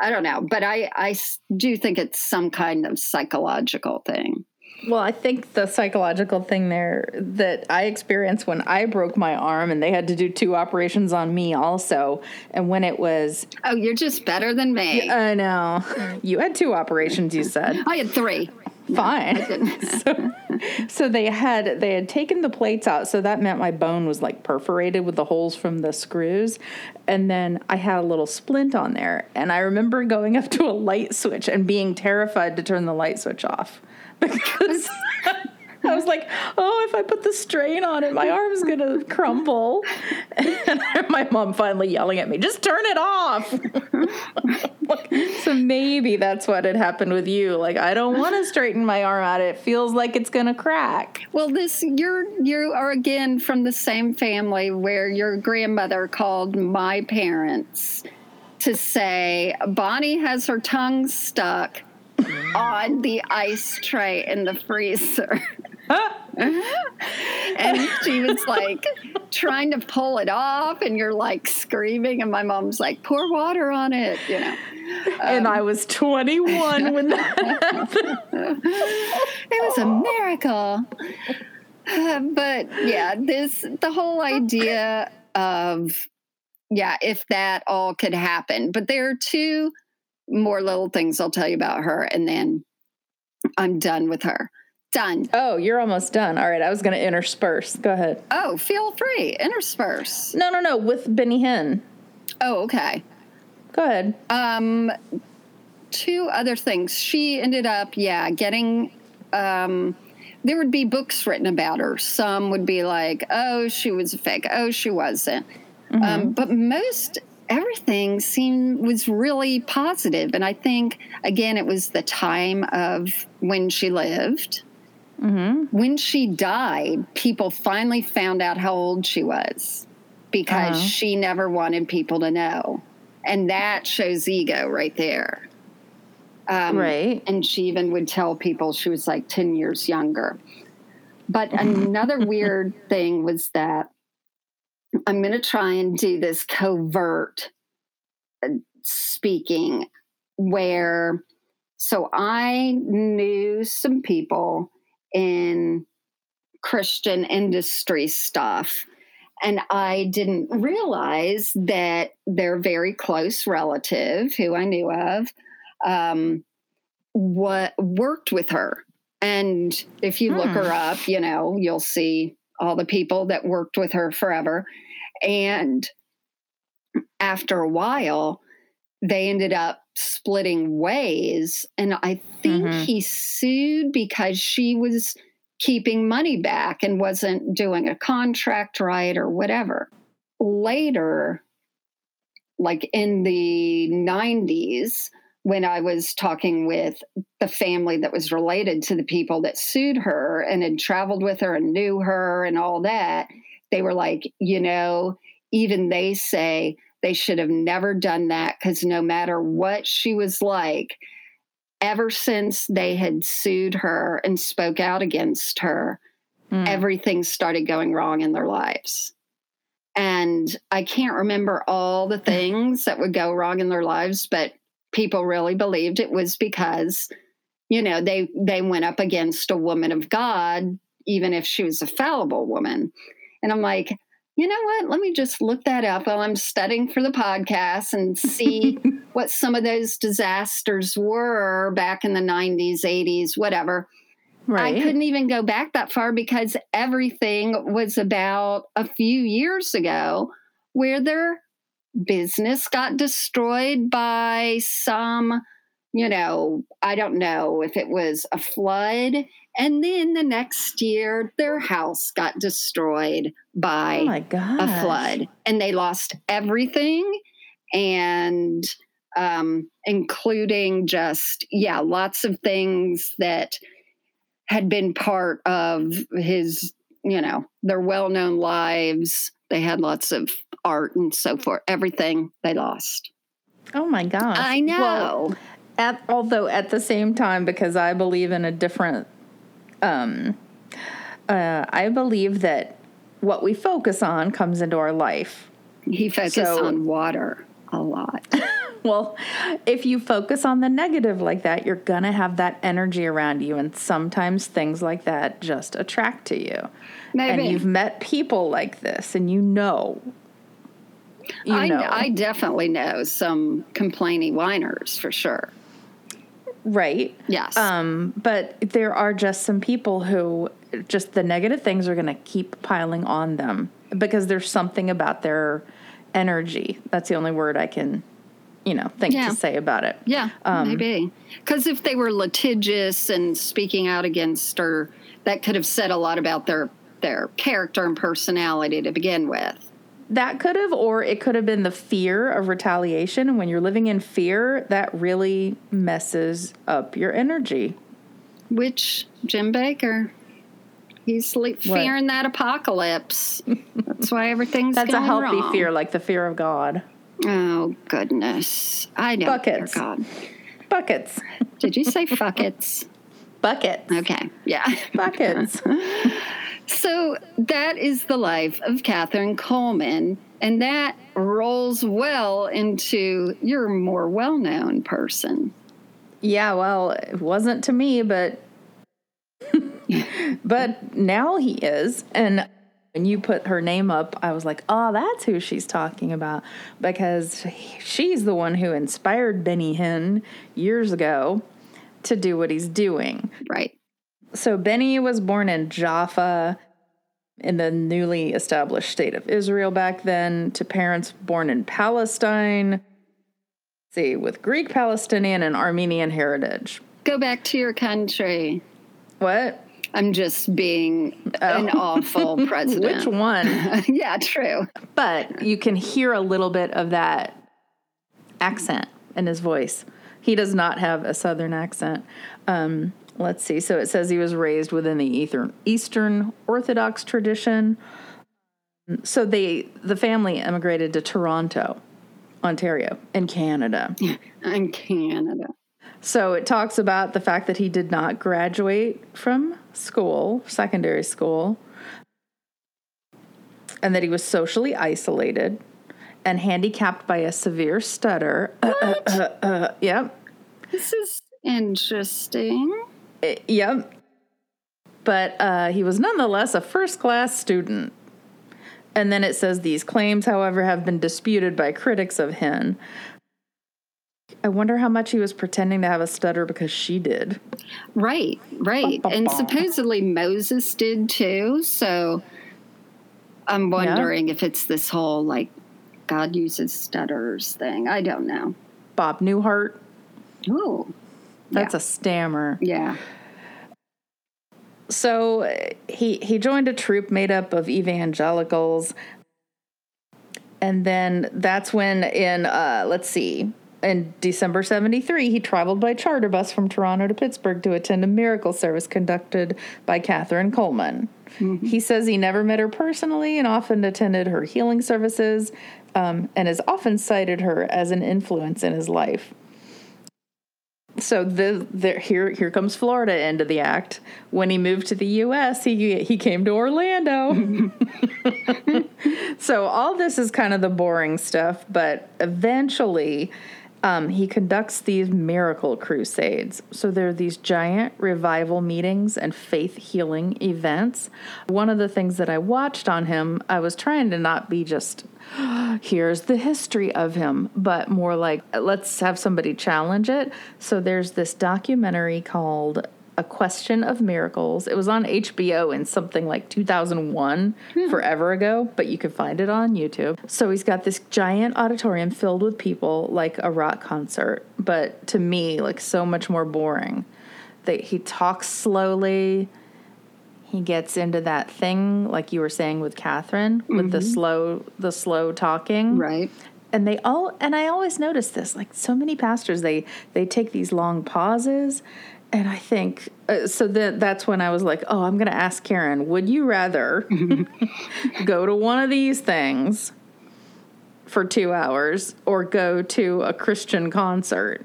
I don't know, but I I do think it's some kind of psychological thing. Well, I think the psychological thing there that I experienced when I broke my arm and they had to do two operations on me also. And when it was, Oh, you're just better than me. I know, you had two operations, you said. I had 3. Fine. so, so they had they had taken the plates out, so that meant my bone was like perforated with the holes from the screws, and then I had a little splint on there, and I remember going up to a light switch and being terrified to turn the light switch off because. I was like, oh, if I put the strain on it, my arm's gonna crumble. And my mom finally yelling at me, just turn it off. so maybe that's what had happened with you. Like, I don't want to straighten my arm out. It feels like it's gonna crack. Well, this you're you are again from the same family where your grandmother called my parents to say Bonnie has her tongue stuck on the ice tray in the freezer. and she was like trying to pull it off and you're like screaming and my mom's like pour water on it you know and I was 21 when that happened. it was a miracle. Uh, but yeah, this the whole idea of yeah, if that all could happen. But there are two more little things I'll tell you about her, and then I'm done with her. Done. Oh, you're almost done. All right, I was gonna intersperse. Go ahead. Oh, feel free. Intersperse. No, no, no. With Benny Hinn. Oh, okay. Go ahead. Um, two other things. She ended up, yeah, getting. Um, there would be books written about her. Some would be like, "Oh, she was a fake. Oh, she wasn't." Um, but most everything seemed was really positive, and I think again it was the time of when she lived, when she died, people finally found out how old she was because Uh-huh. she never wanted people to know. And that shows ego right there. Um, Right. And she even would tell people she was like 10 years younger. But another weird thing was that I'm going to try and do this covert uh, speaking where, so I knew some people in Christian industry stuff. And I didn't realize that their very close relative, who I knew of, um, what worked with her. And if you look Hmm. her up, you know, you'll see all the people that worked with her forever. And after a while, they ended up splitting ways. And I think Mhm. he sued because she was keeping money back and wasn't doing a contract right or whatever. Later, like in the 90s, when I was talking with the family that was related to the people that sued her and had traveled with her and knew her and all that, they were like, you know, even they say they should have never done that because no matter what she was like, ever since they had sued her and spoke out against her, Mm. everything started going wrong in their lives. And I can't remember all the things that would go wrong in their lives, but people really believed it was because, you know, they they went up against a woman of God, even if she was a fallible woman. And I'm like, you know what? Let me just look that up while I'm studying for the podcast and see what some of those disasters were back in the 90s, 80s, whatever. right. I couldn't even go back that far because everything was about a few years ago where their business got destroyed by some, you know, I don't know if it was a flood. And then the next year, their house got destroyed by oh my a flood. And they lost everything and um, including just yeah lots of things that had been part of his you know their well-known lives. They had lots of art and so forth everything they lost Oh my gosh. i know Well, at, although at the same time, because I believe in a different, um, uh, I believe that what we focus on comes into our life. he focuses so- on water a lot Well, if you focus on the negative like that, you're going to have that energy around you. And sometimes things like that just attract to you. maybe And you've met people like this, and you know. You I, know. I definitely know some complaining whiners for sure right? yes Um, but there are just some people who just the negative things are going to keep piling on them because there's something about their energy. That's the only word I can, you know, think Yeah. to say about it. Yeah, Um, maybe. Because if they were litigious and speaking out against her, that could have said a lot about their their character and personality to begin with. That could have, or it could have been the fear of retaliation. And when you're living in fear, that really messes up your energy. Which Jim Bakker, he's le- fearing that apocalypse. That's why everything's That's a healthy wrong. fear, like the fear of God. Oh goodness, I know. Buckets. God, Buckets. did you say buckets? Buckets. Okay, yeah. Buckets. So that is the life of Kathryn Kuhlman, and that rolls well into your more well known person. Yeah, well, it wasn't to me, but but now he is. And when you put her name up, I was like, "Oh, that's who she's talking about," because she's the one who inspired Benny Hinn years ago to do what he's doing. Right. So Benny was born in Jaffa in the newly established state of Israel back then to parents born in Palestine. See, with Greek, Palestinian, and Armenian heritage. Go back to your country. What? I'm just being an Oh. awful president. Which one? yeah, true. but you can hear a little bit of that accent in his voice. He does not have a southern accent. Um, let's see. So it says he was raised within the Eastern, Eastern Orthodox tradition. So they the family emigrated to Toronto, Ontario, in Canada. In Canada. So it talks about the fact that he did not graduate from school, secondary school, and that he was socially isolated and handicapped by a severe stutter. What? yep. This is interesting. Uh, Yep. But uh, he was nonetheless a first class student. And then it says these claims, however, have been disputed by critics of him. I wonder how much he was pretending to have a stutter because she did. Right, right. And supposedly Moses did too. So I'm wondering if it's this whole like God uses stutters thing. I don't know. Bob Newhart, Oh, that's a stammer. yeah. So uh, he he joined a troop made up of evangelicals, and then that's when in uh, let's see. In December 73, he traveled by charter bus from Toronto to Pittsburgh to attend a miracle service conducted by Kathryn Kuhlman. He says he never met her personally and often attended her healing services um, and has often cited her as an influence in his life so the, the here here comes Florida into the act. When he moved to the U.S., he he came to Orlando. so all this is kind of the boring stuff, but eventually. Um, he conducts these miracle crusades. So there are these giant revival meetings and faith healing events. One of the things that I watched on him, I was trying to not be just here's the history of him, but more like let's have somebody challenge it. So there's this documentary called A Question of Miracles. It was on HBO in something like 2001, hmm. forever ago, but you can find it on YouTube. So he's got this giant auditorium filled with people like a rock concert, but to me, like so much more boring. That he talks slowly he gets into that thing like you were saying with Kathryn with the mm-hmm. slow the slow talking Right. and they all and I always notice this like so many pastors they they take these long pauses and I think uh, so that that's when I was like oh I'm going to ask Karen would you rather go to one of these things for 2 hours or go to a Christian concert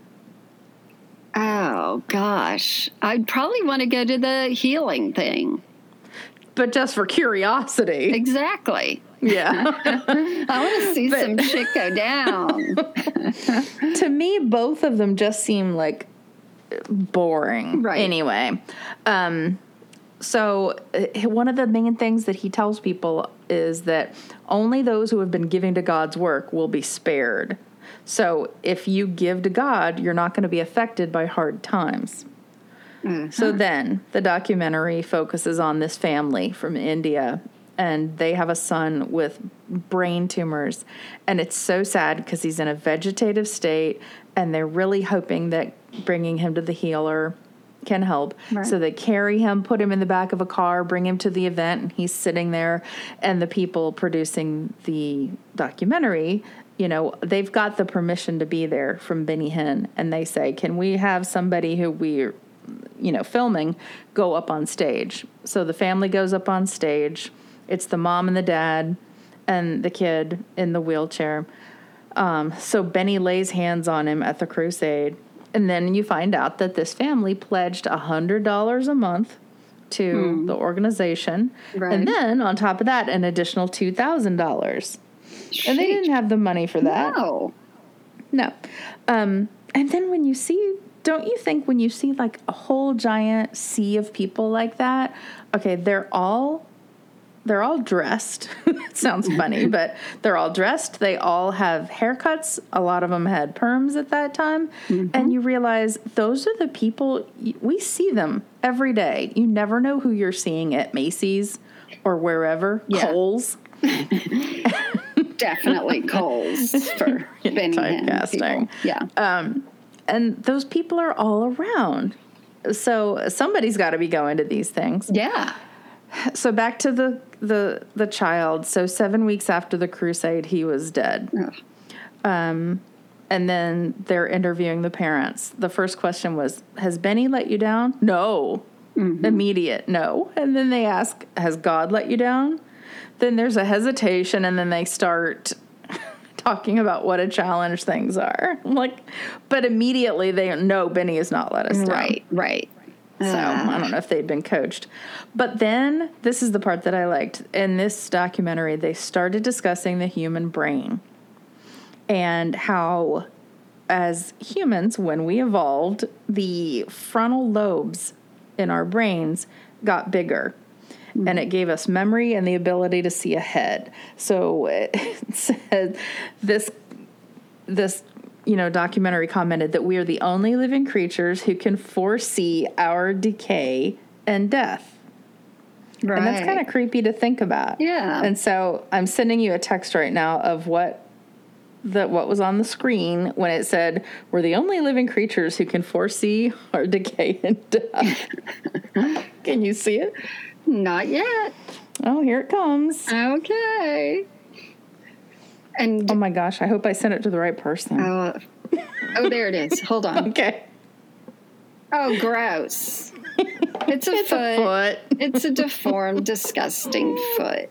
Oh gosh. I'd probably want to go to the healing thing. but just for curiosity Exactly. yeah I want to see some shit go down. to me both of them just seem like boring Right. anyway um so uh, one of the main things that he tells people is that only those who have been giving to God's work will be spared. So if you give to God, you're not going to be affected by hard times. So then the documentary focuses on this family from India and they have a son with brain tumors and it's so sad because he's in a vegetative state and they're really hoping that bringing him to the healer can help. Right. So they carry him, put him in the back of a car, bring him to the event and he's sitting there and the people producing the documentary you know, they've got the permission to be there from Benny Hinn, and they say, "Can we have somebody who we you know, filming, go up on stage. So the family goes up on stage. It's the mom and the dad and the kid in the wheelchair. Um, so Benny lays hands on him at the crusade. And then you find out that this family pledged $100 a month to the organization. Right. And then on top of that, an additional $2,000. And they didn't have the money for that. No. No. Um, and then when you see, don't you think when you see like a whole giant sea of people like that, okay, they're all they're all dressed. sounds funny, but they're all dressed. They all have haircuts. A lot of them had perms at that time. Mm-hmm. And you realize those are the people we see them every day. You never know who you're seeing at Macy's or wherever. Yeah. Kohl's. Definitely Kohl's for Benny typecasting. Yeah. Um, and those people are all around. So somebody's got to be going to these things. yeah. So back to the the the child. So 7 weeks after the crusade he was dead. Ugh. Um, and then they're interviewing the parents. The first question was, "Has Benny let you down?" No. Mm-hmm. Immediate, no. And then they ask, "Has God let you down?" Then there's a hesitation, and then they start talking about what a challenge things are. I'm like, but immediately they know Benny has not let us down. Right, right. So I don't ah. know if they'd been coached. But then this is the part that I liked. In this documentary, they started discussing the human brain and how, as humans, when we evolved, the frontal lobes in our brains got bigger. And it gave us memory and the ability to see ahead. So it said this this you know documentary commented that we are the only living creatures who can foresee our decay and death Right. and that's kind of creepy to think about Yeah. and so i'm sending you a text right now of what the what was on the screen when it said we're the only living creatures who can foresee our decay and death can you see it Not yet. oh here it comes Okay. And oh my gosh i hope i sent it to the right person oh, oh, there it is. Hold on. okay Oh, gross. It's a it's foot. a foot It's a deformed, disgusting foot.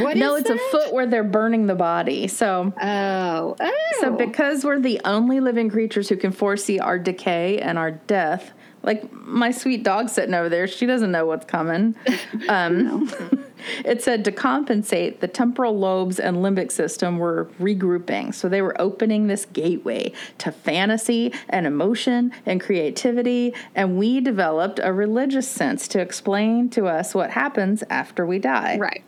What is no it's a foot where they're burning the body so Oh, oh. So, because we're the only living creatures who can foresee our decay and our death, like my sweet dog sitting over there, she doesn't know what's coming. Um, it said to compensate, the temporal lobes and limbic system were regrouping. So, they were opening this gateway to fantasy and emotion and creativity. And we developed a religious sense to explain to us what happens after we die. right.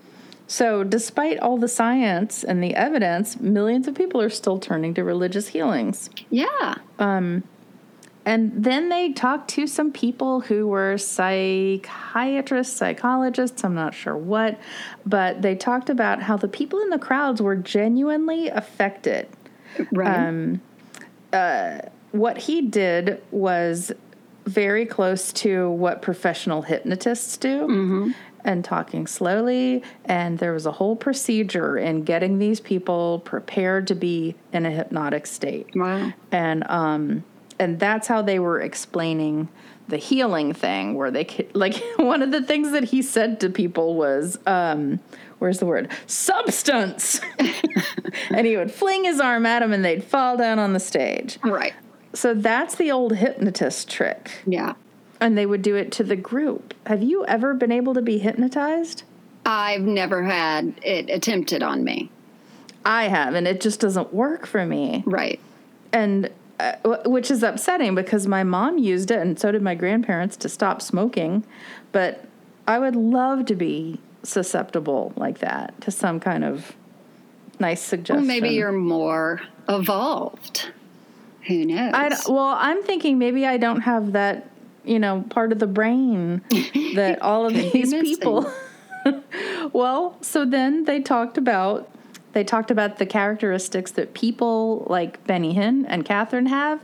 So, despite all the science and the evidence, millions of people are still turning to religious healings. Yeah. And then they talked to some people who were psychiatrists, psychologists, I'm not sure what, but they talked about how the people in the crowds were genuinely affected. Right. Um, uh, what he did was very close to what professional hypnotists do. Mm-hmm. And talking slowly, and there was a whole procedure in getting these people prepared to be in a hypnotic state. wow. and um and that's how they were explaining the healing thing where they like one of the things that he said to people was um where's the word substance and he would fling his arm at them and they'd fall down on the stage Right. so that's the old hypnotist trick Yeah. and they would do it to the group have you ever been able to be hypnotized I've never had it attempted on me. i have and it just doesn't work for me Right. and which is upsetting because my mom used it and so did my grandparents to stop smoking but i would love to be susceptible like that to some kind of nice suggestion Well, maybe you're more evolved. Who knows? I well i'm thinking maybe i don't have that you know part of the brain that all of these people well so then they talked about they talked about the characteristics that people like benny hinn and kathryn have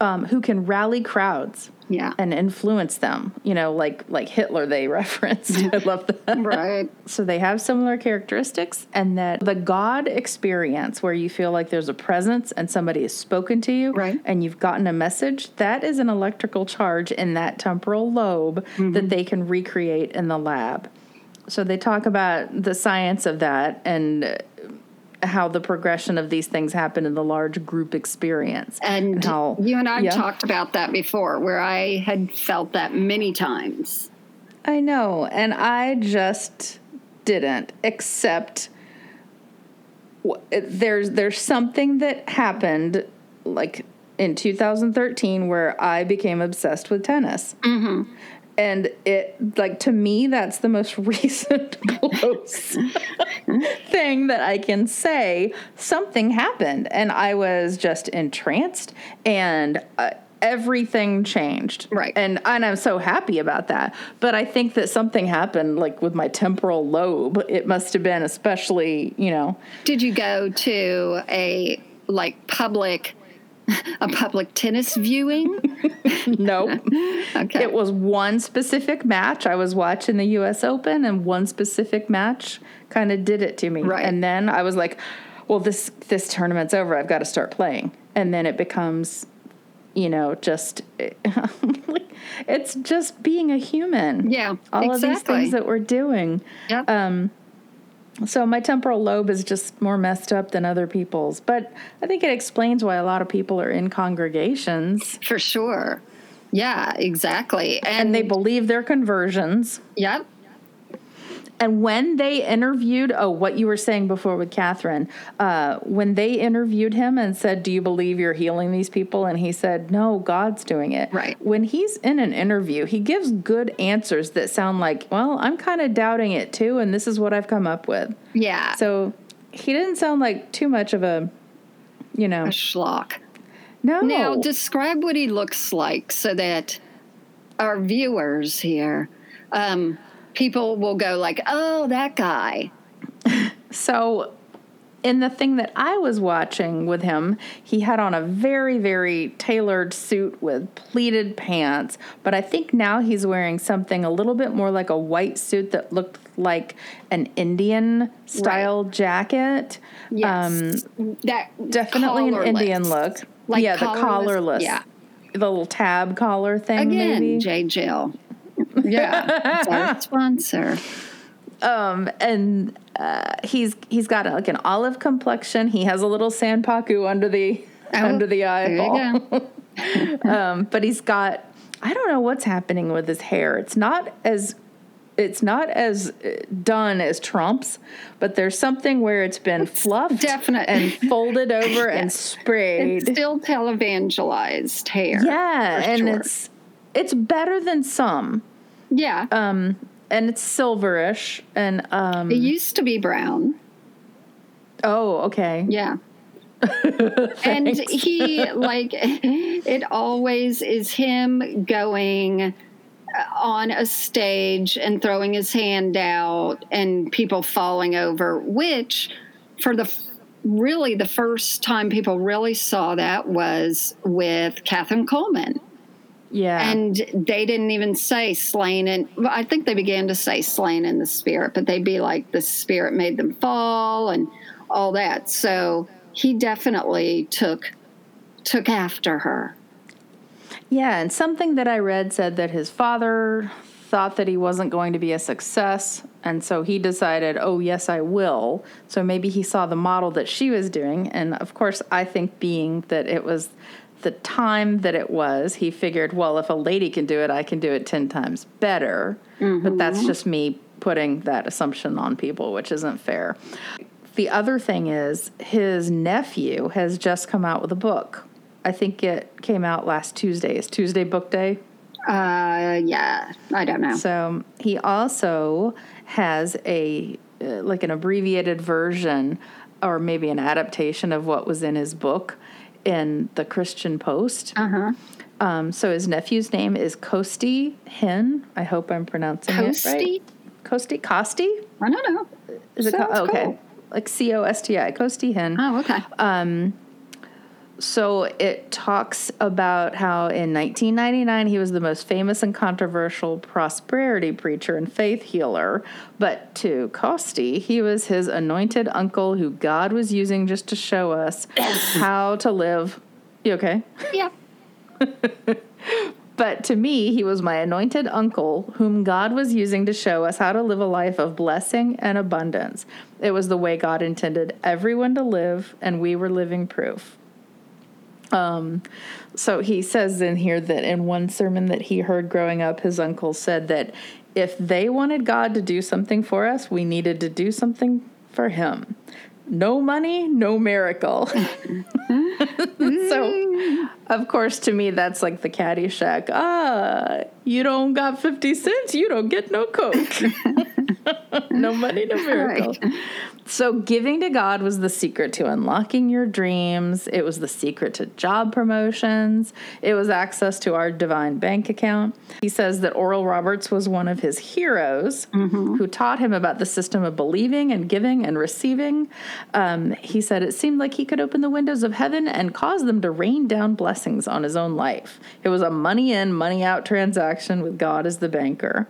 um, who can rally crowds yeah. and influence them you know like like hitler they referenced i love that right. so they have similar characteristics, and that the God experience, where you feel like there's a presence and somebody has spoken to you, Right. and you've gotten a message, that is an electrical charge in that temporal lobe that they can recreate in the lab. So they talk about the science of that and how the progression of these things happen in the large group experience. And how you and I yeah. talked about that before, where I had felt that many times. I know, and I just didn't. Except there's there's something that happened like in 2013 where I became obsessed with tennis. Mm-hmm. And it like to me that's the most recent close thing that I can say. Something happened, and I was just entranced, and uh, everything changed. Right. And and I'm so happy about that. But I think that something happened, like with my temporal lobe. It must have been especially, you know, Did you go to a like public, a public tennis viewing? nope. Okay. It was one specific match. I was watching the U.S. Open, and one specific match kind of did it to me. Right. And then I was like, "Well, this this tournament's over. I've got to start playing." and then it becomes you know just it's just being a human Yeah, all of these things that we're doing Yeah. um, so my temporal lobe is just more messed up than other people's but i think it explains why a lot of people are in congregations For sure. Yeah, exactly. And, and they believe their conversions yep. And when they interviewed, oh, what you were saying before with Kathryn, uh, when they interviewed him and said, Do you believe you're healing these people? And he said, No, God's doing it. Right. When he's in an interview, he gives good answers that sound like, Well, I'm kind of doubting it too, and this is what I've come up with. Yeah. So he didn't sound like too much of a, you know, a schlock. no. Now, describe what he looks like so that our viewers here, um, people will go like, "Oh, that guy." So, in the thing that I was watching with him, he had on a very, very tailored suit with pleated pants. But I think now he's wearing something a little bit more like a white suit that looked like an Indian style jacket. Yes, that Um, Definitely an. Indian look. Like yeah, the collarless- collarless. yeah. The little tab collar thing, Again, maybe. J. Jill. Yeah, it's our sponsor. um, and uh, he's he's got like an olive complexion. He has a little sanpaku under the Oh, under the there you eyeball. go. um, but he's got I don't know what's happening with his hair. It's not as it's not as uh, done as Trump's, but there's something where it's been fluffed definite- and folded over and It's sprayed. still televangelized hair. yeah, and sure. it's it's better than some. yeah. Um, and it's silverish and um, it used to be brown. oh okay Yeah. and he like it always is him going uh, on a stage and throwing his hand out and people falling over which for the really the first time people really saw that was with Kathryn Kuhlman yeah. And they didn't even say slain and well, I think they began to say slain in the spirit but they'd be like the spirit made them fall and all that. So he definitely took took after her. Yeah, and something that I read said that his father thought that he wasn't going to be a success, and so he decided, oh, yes, I will. So maybe he saw the model that she was doing, and of course, I think being that it was the time that it was, he figured, well, if a lady can do it, I can do it 10 times better. But that's just me putting that assumption on people, which isn't fair. The other thing is, his nephew has just come out with a book. I think it came out last Tuesday. Is Tuesday book day? uh yeah i don't know So he also has a uh, like an abbreviated version or maybe an adaptation of what was in his book in the Christian Post. uh-huh Um, so his nephew's name is Costi Hinn. I hope I'm pronouncing it Costi? right. Costi Costi? i don't know Is it Sounds co- okay? cool. Like C O S T I. Costi Hinn. oh okay So it talks about how in 1999 he was the most famous and controversial prosperity preacher and faith healer. But to Costi, he was his anointed uncle who God was using just to show us how to live. You okay? yeah But to me, he was my anointed uncle, whom God was using to show us how to live a life of blessing and abundance. It was the way God intended everyone to live, and we were living proof. Um, so he says in here that in one sermon that he heard growing up, his uncle said that if they wanted God to do something for us, we needed to do something for him. No money, no miracle. so, of course, to me, that's like the Caddyshack. Ah, you don't got 50 cents, you don't get no Coke. no money, no miracle. So, giving to God was the secret to unlocking your dreams. It was the secret to job promotions. It was access to our divine bank account. He says that Oral Roberts was one of his heroes who taught him about the system of believing and giving and receiving. Um, he said it seemed like he could open the windows of heaven and cause them to rain down blessings on his own life. It was a money in, money out transaction with God as the banker.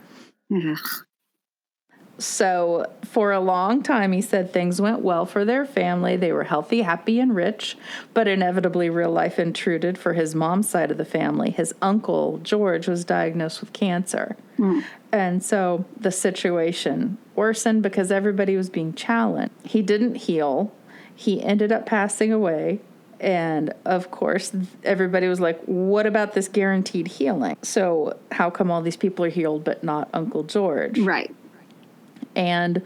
So, for a long time, he said things went well for their family. They were healthy, happy, and rich. But inevitably, real life intruded for his mom's side of the family. His uncle, George, was diagnosed with cancer. Hmm. And so the situation worsened because everybody was being challenged. He didn't heal, he ended up passing away. And of course, everybody was like, what about this guaranteed healing? So, how come all these people are healed but not Uncle George? Right. And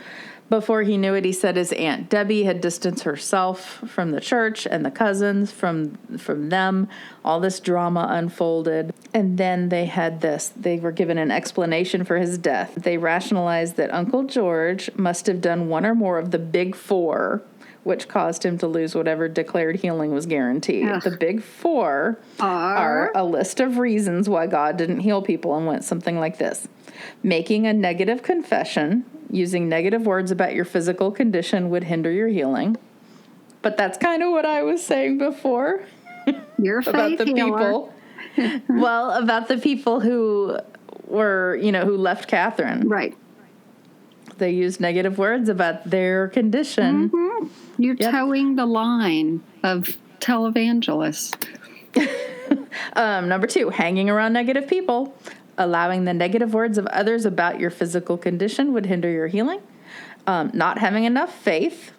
before he knew it, he said his aunt Debbie had distanced herself from the church and the cousins from from them. All this drama unfolded, and then they had this. They were given an explanation for his death. They rationalized that Uncle George must have done one or more of the big four, which caused him to lose whatever declared healing was guaranteed. Ugh. The big four Are? are a list of reasons why God didn't heal people and went something like this making a negative confession, using negative words about your physical condition would hinder your healing. But that's kind of what I was saying before Your about the healer. people. well, about the people who were, you know, who left Kathryn. Right. They use negative words about their condition. You're Yep. towing the line of televangelists. Um, number two, hanging around negative people. Allowing the negative words of others about your physical condition would hinder your healing. Um, not having enough faith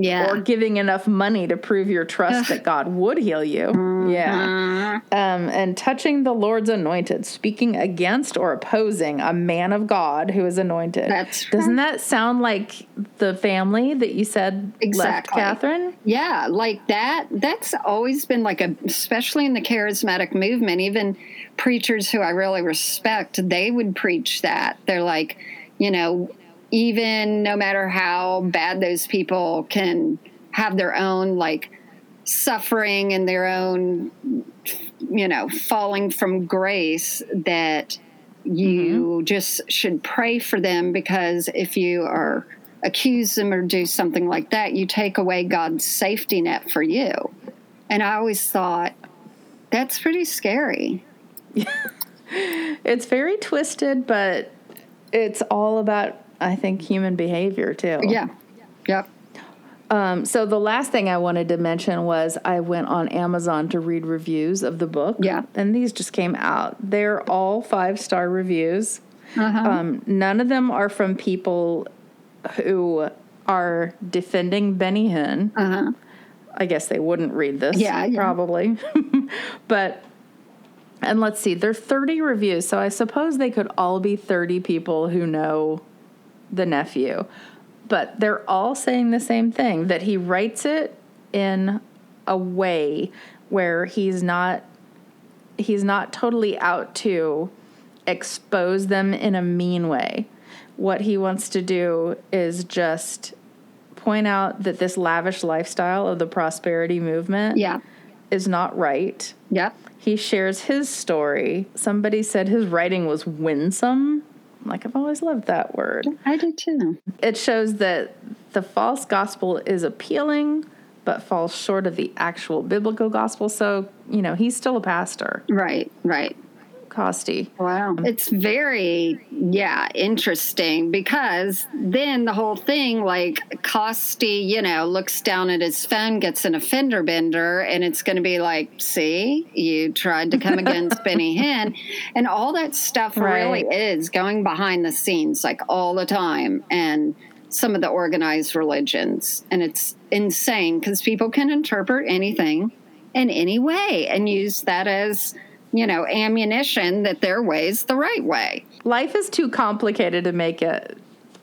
Yeah. or giving enough money to prove your trust that God would heal you. Mm-hmm. Yeah. Um, and touching the Lord's anointed, speaking against or opposing a man of God who is anointed. That's Doesn't that sound like the family that you said left Kathryn? Yeah, like that. That's always been like a, especially in the charismatic movement, even preachers who I really respect, they would preach that. They're like, you know, even no matter how bad those people can have their own like suffering and their own, you know, falling from grace, that you mm-hmm. just should pray for them because if you are accuse them or do something like that, you take away God's safety net for you. And I always thought that's pretty scary. It's very twisted, but it's all about, I think, human behavior too. Yeah. Yep. Um, so the last thing I wanted to mention was I went on Amazon to read reviews of the book. Yeah. And these just came out. They're all five star reviews. Uh-huh. Um, none of them are from people who are defending Benny Hinn. Uh-huh. I guess they wouldn't read this. Yeah, yeah. Probably. but, and let's see, there are 30 reviews. So I suppose they could all be 30 people who know the nephew. But they're all saying the same thing that he writes it in a way where he's not he's not totally out to expose them in a mean way. What he wants to do is just point out that this lavish lifestyle of the prosperity movement Yeah. is not right. Yep. He shares his story. Somebody said his writing was winsome. Like, I've always loved that word. I do too. It shows that the false gospel is appealing, but falls short of the actual biblical gospel. So, you know, he's still a pastor. Right. Right. Costi. Wow. It's very, yeah, interesting because then the whole thing, like Costi, you know, looks down at his phone, gets an offender bender, and it's going to be like, see, you tried to come against Benny Hinn. And all that stuff really is going behind the scenes, like all the time. And some of the organized religions. And it's insane because people can interpret anything in any way and use that as you know ammunition that their way's the right way. Life is too complicated to make it,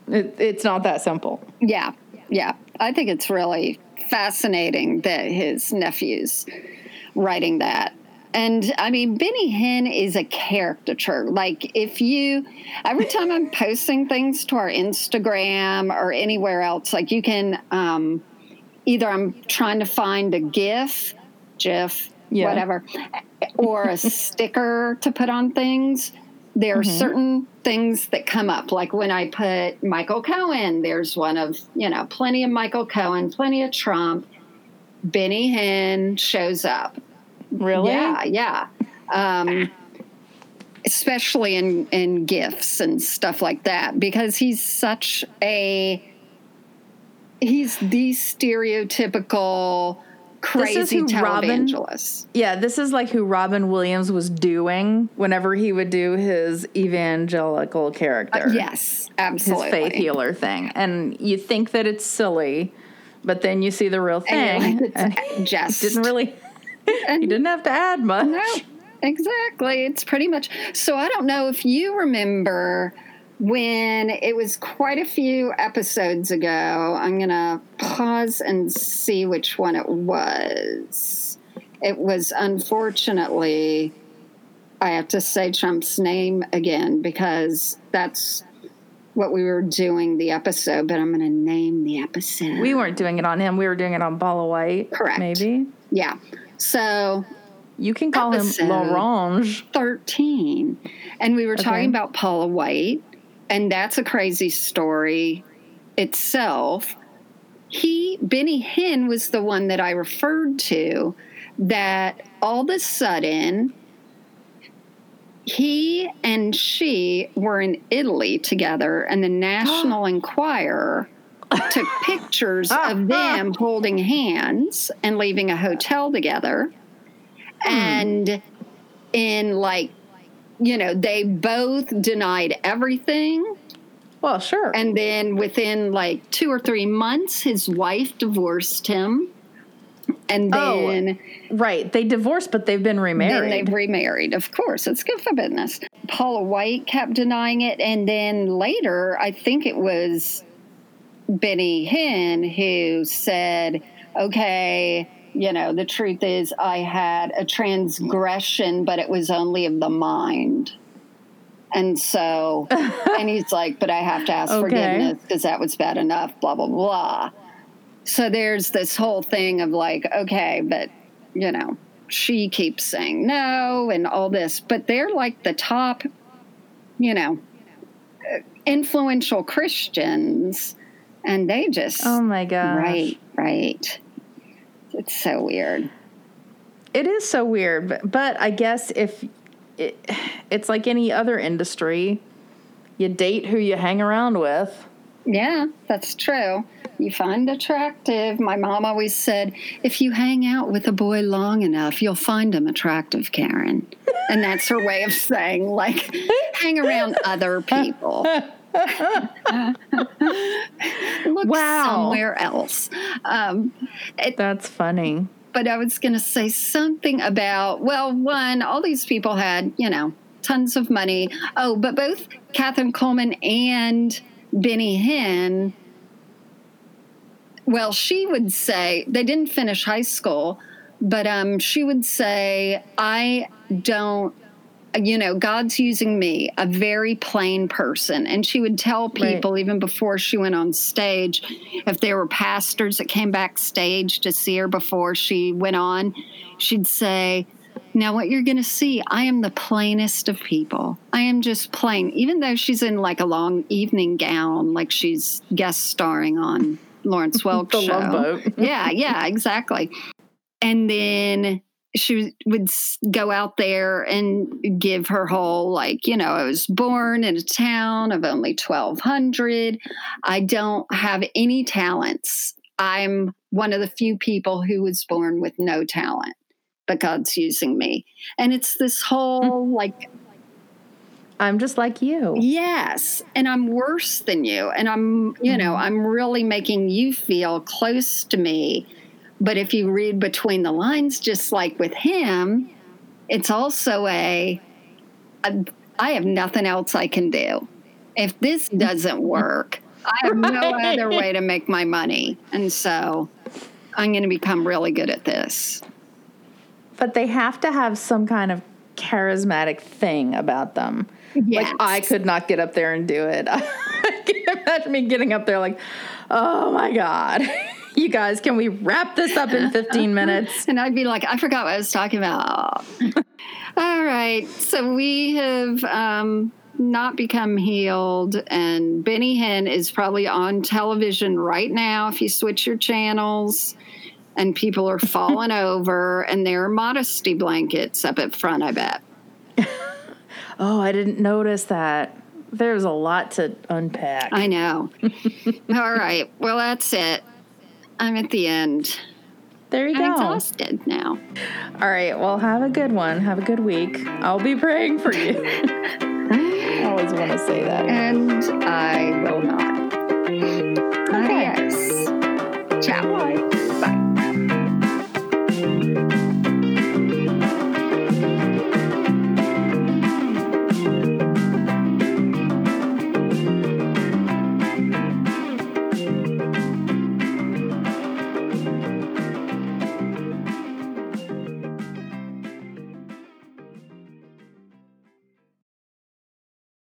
it it's not that simple. yeah yeah. I think it's really fascinating that his nephew's writing that. And i mean benny hinn is a caricature. Like if you every time i'm posting things to our instagram or anywhere else like you can um, either i'm trying to find a gif gif Yeah. whatever or a sticker to put on things. There are certain things that come up like when i put michael cohen there's one of you know plenty of michael cohen plenty of trump. Benny hinn shows up. Really? yeah yeah. Um, especially in in gifts and stuff like that because he's such a he's the stereotypical crazy who Robin- Yeah, this is like who Robin Williams was doing whenever he would do his evangelical character. Uh, yes, absolutely. his faith healer thing. And you think that it's silly, but then you see the real thing. like, and it's just didn't really and he didn't have to add much. No, exactly. It's pretty much. So I don't know if you remember when it was quite a few episodes ago. I'm going to pause and see which one it was. It was unfortunately, I have to say Trump's name again because that's what we were doing the episode, but I'm going to name the episode. We weren't doing it on him. We were doing it on Paula White. Correct. Maybe. yeah. So You can call him L'Orange. 13 and we were Okay. talking about paula white and that's a crazy story itself. He benny hinn was the one that i referred to that all of a sudden he and she were in italy together and the national enquirer took pictures of them holding hands and leaving a hotel together. Hmm. And in like you know they both denied everything Well, sure. and then within like two or three months his wife divorced him and Oh, then right. They divorced, but they've been remarried. they've remarried of course it's good for business paula white kept denying it and then later i think it was benny hinn who said okay you know the truth is i had a transgression but it was only of the mind. And so and he's like but i have to ask Okay. forgiveness because that was bad enough blah blah blah. So there's this whole thing of like okay but you know she keeps saying no and all this but they're like the top you know uh, influential christians and they just oh my god, right right it's so weird. It is so weird, but, but I guess if it, it's like any other industry, you date who you hang around with. yeah that's true. You find attractive. My mom always said if you hang out with a boy long enough you'll find him attractive karen. And that's her way of saying like hang around other people look Wow. somewhere else um, it, That's funny. but I was going to say something about, well, one, all these people had, you know, tons of money. Oh, but both Kathryn Kuhlman and Benny Hinn, well, she would say they didn't finish high school, but um, she would say, I don't. You know, God's using me, a very plain person. And she would tell Right. people, even before she went on stage, if there were pastors that came backstage to see her before she went on, she'd say, Now, what you're going to see, I am the plainest of people. I am just plain, even though she's in like a long evening gown, like she's guest starring on Lawrence Welk show. Yeah, yeah, exactly. And then she would go out there and give her whole like you know i was born in a town of only 1200 i don't have any talents. I'm one of the few people who was born with no talent but god's using me. And it's this whole hmm. like I'm just like you. yes and i'm worse than you and i'm you know mm-hmm. i'm really making you feel close to me but if you read between the lines just like with him it's also a, a i have nothing else i can do if this doesn't work i have no other way to make my money and so i'm going to become really good at this But they have to have some kind of charismatic thing about them. Yes. Like I could not get up there and do it. I can't imagine me getting up there like, oh my God. You guys, can we wrap this up in 15 minutes? And I'd be like, I forgot what I was talking about. All right. So we have um, not become healed, and Benny Hinn is probably on television right now if you switch your channels. And people are falling over, and there are modesty blankets up at front, I bet. Oh, I didn't notice that. There's a lot to unpack. I know. All right. Well, that's it. I'm at the end. there you go. I'm go. exhausted now. All right. Well, have a good one. Have a good week. I'll be praying for you. I always want to say that. And I will not. Adios. Ciao.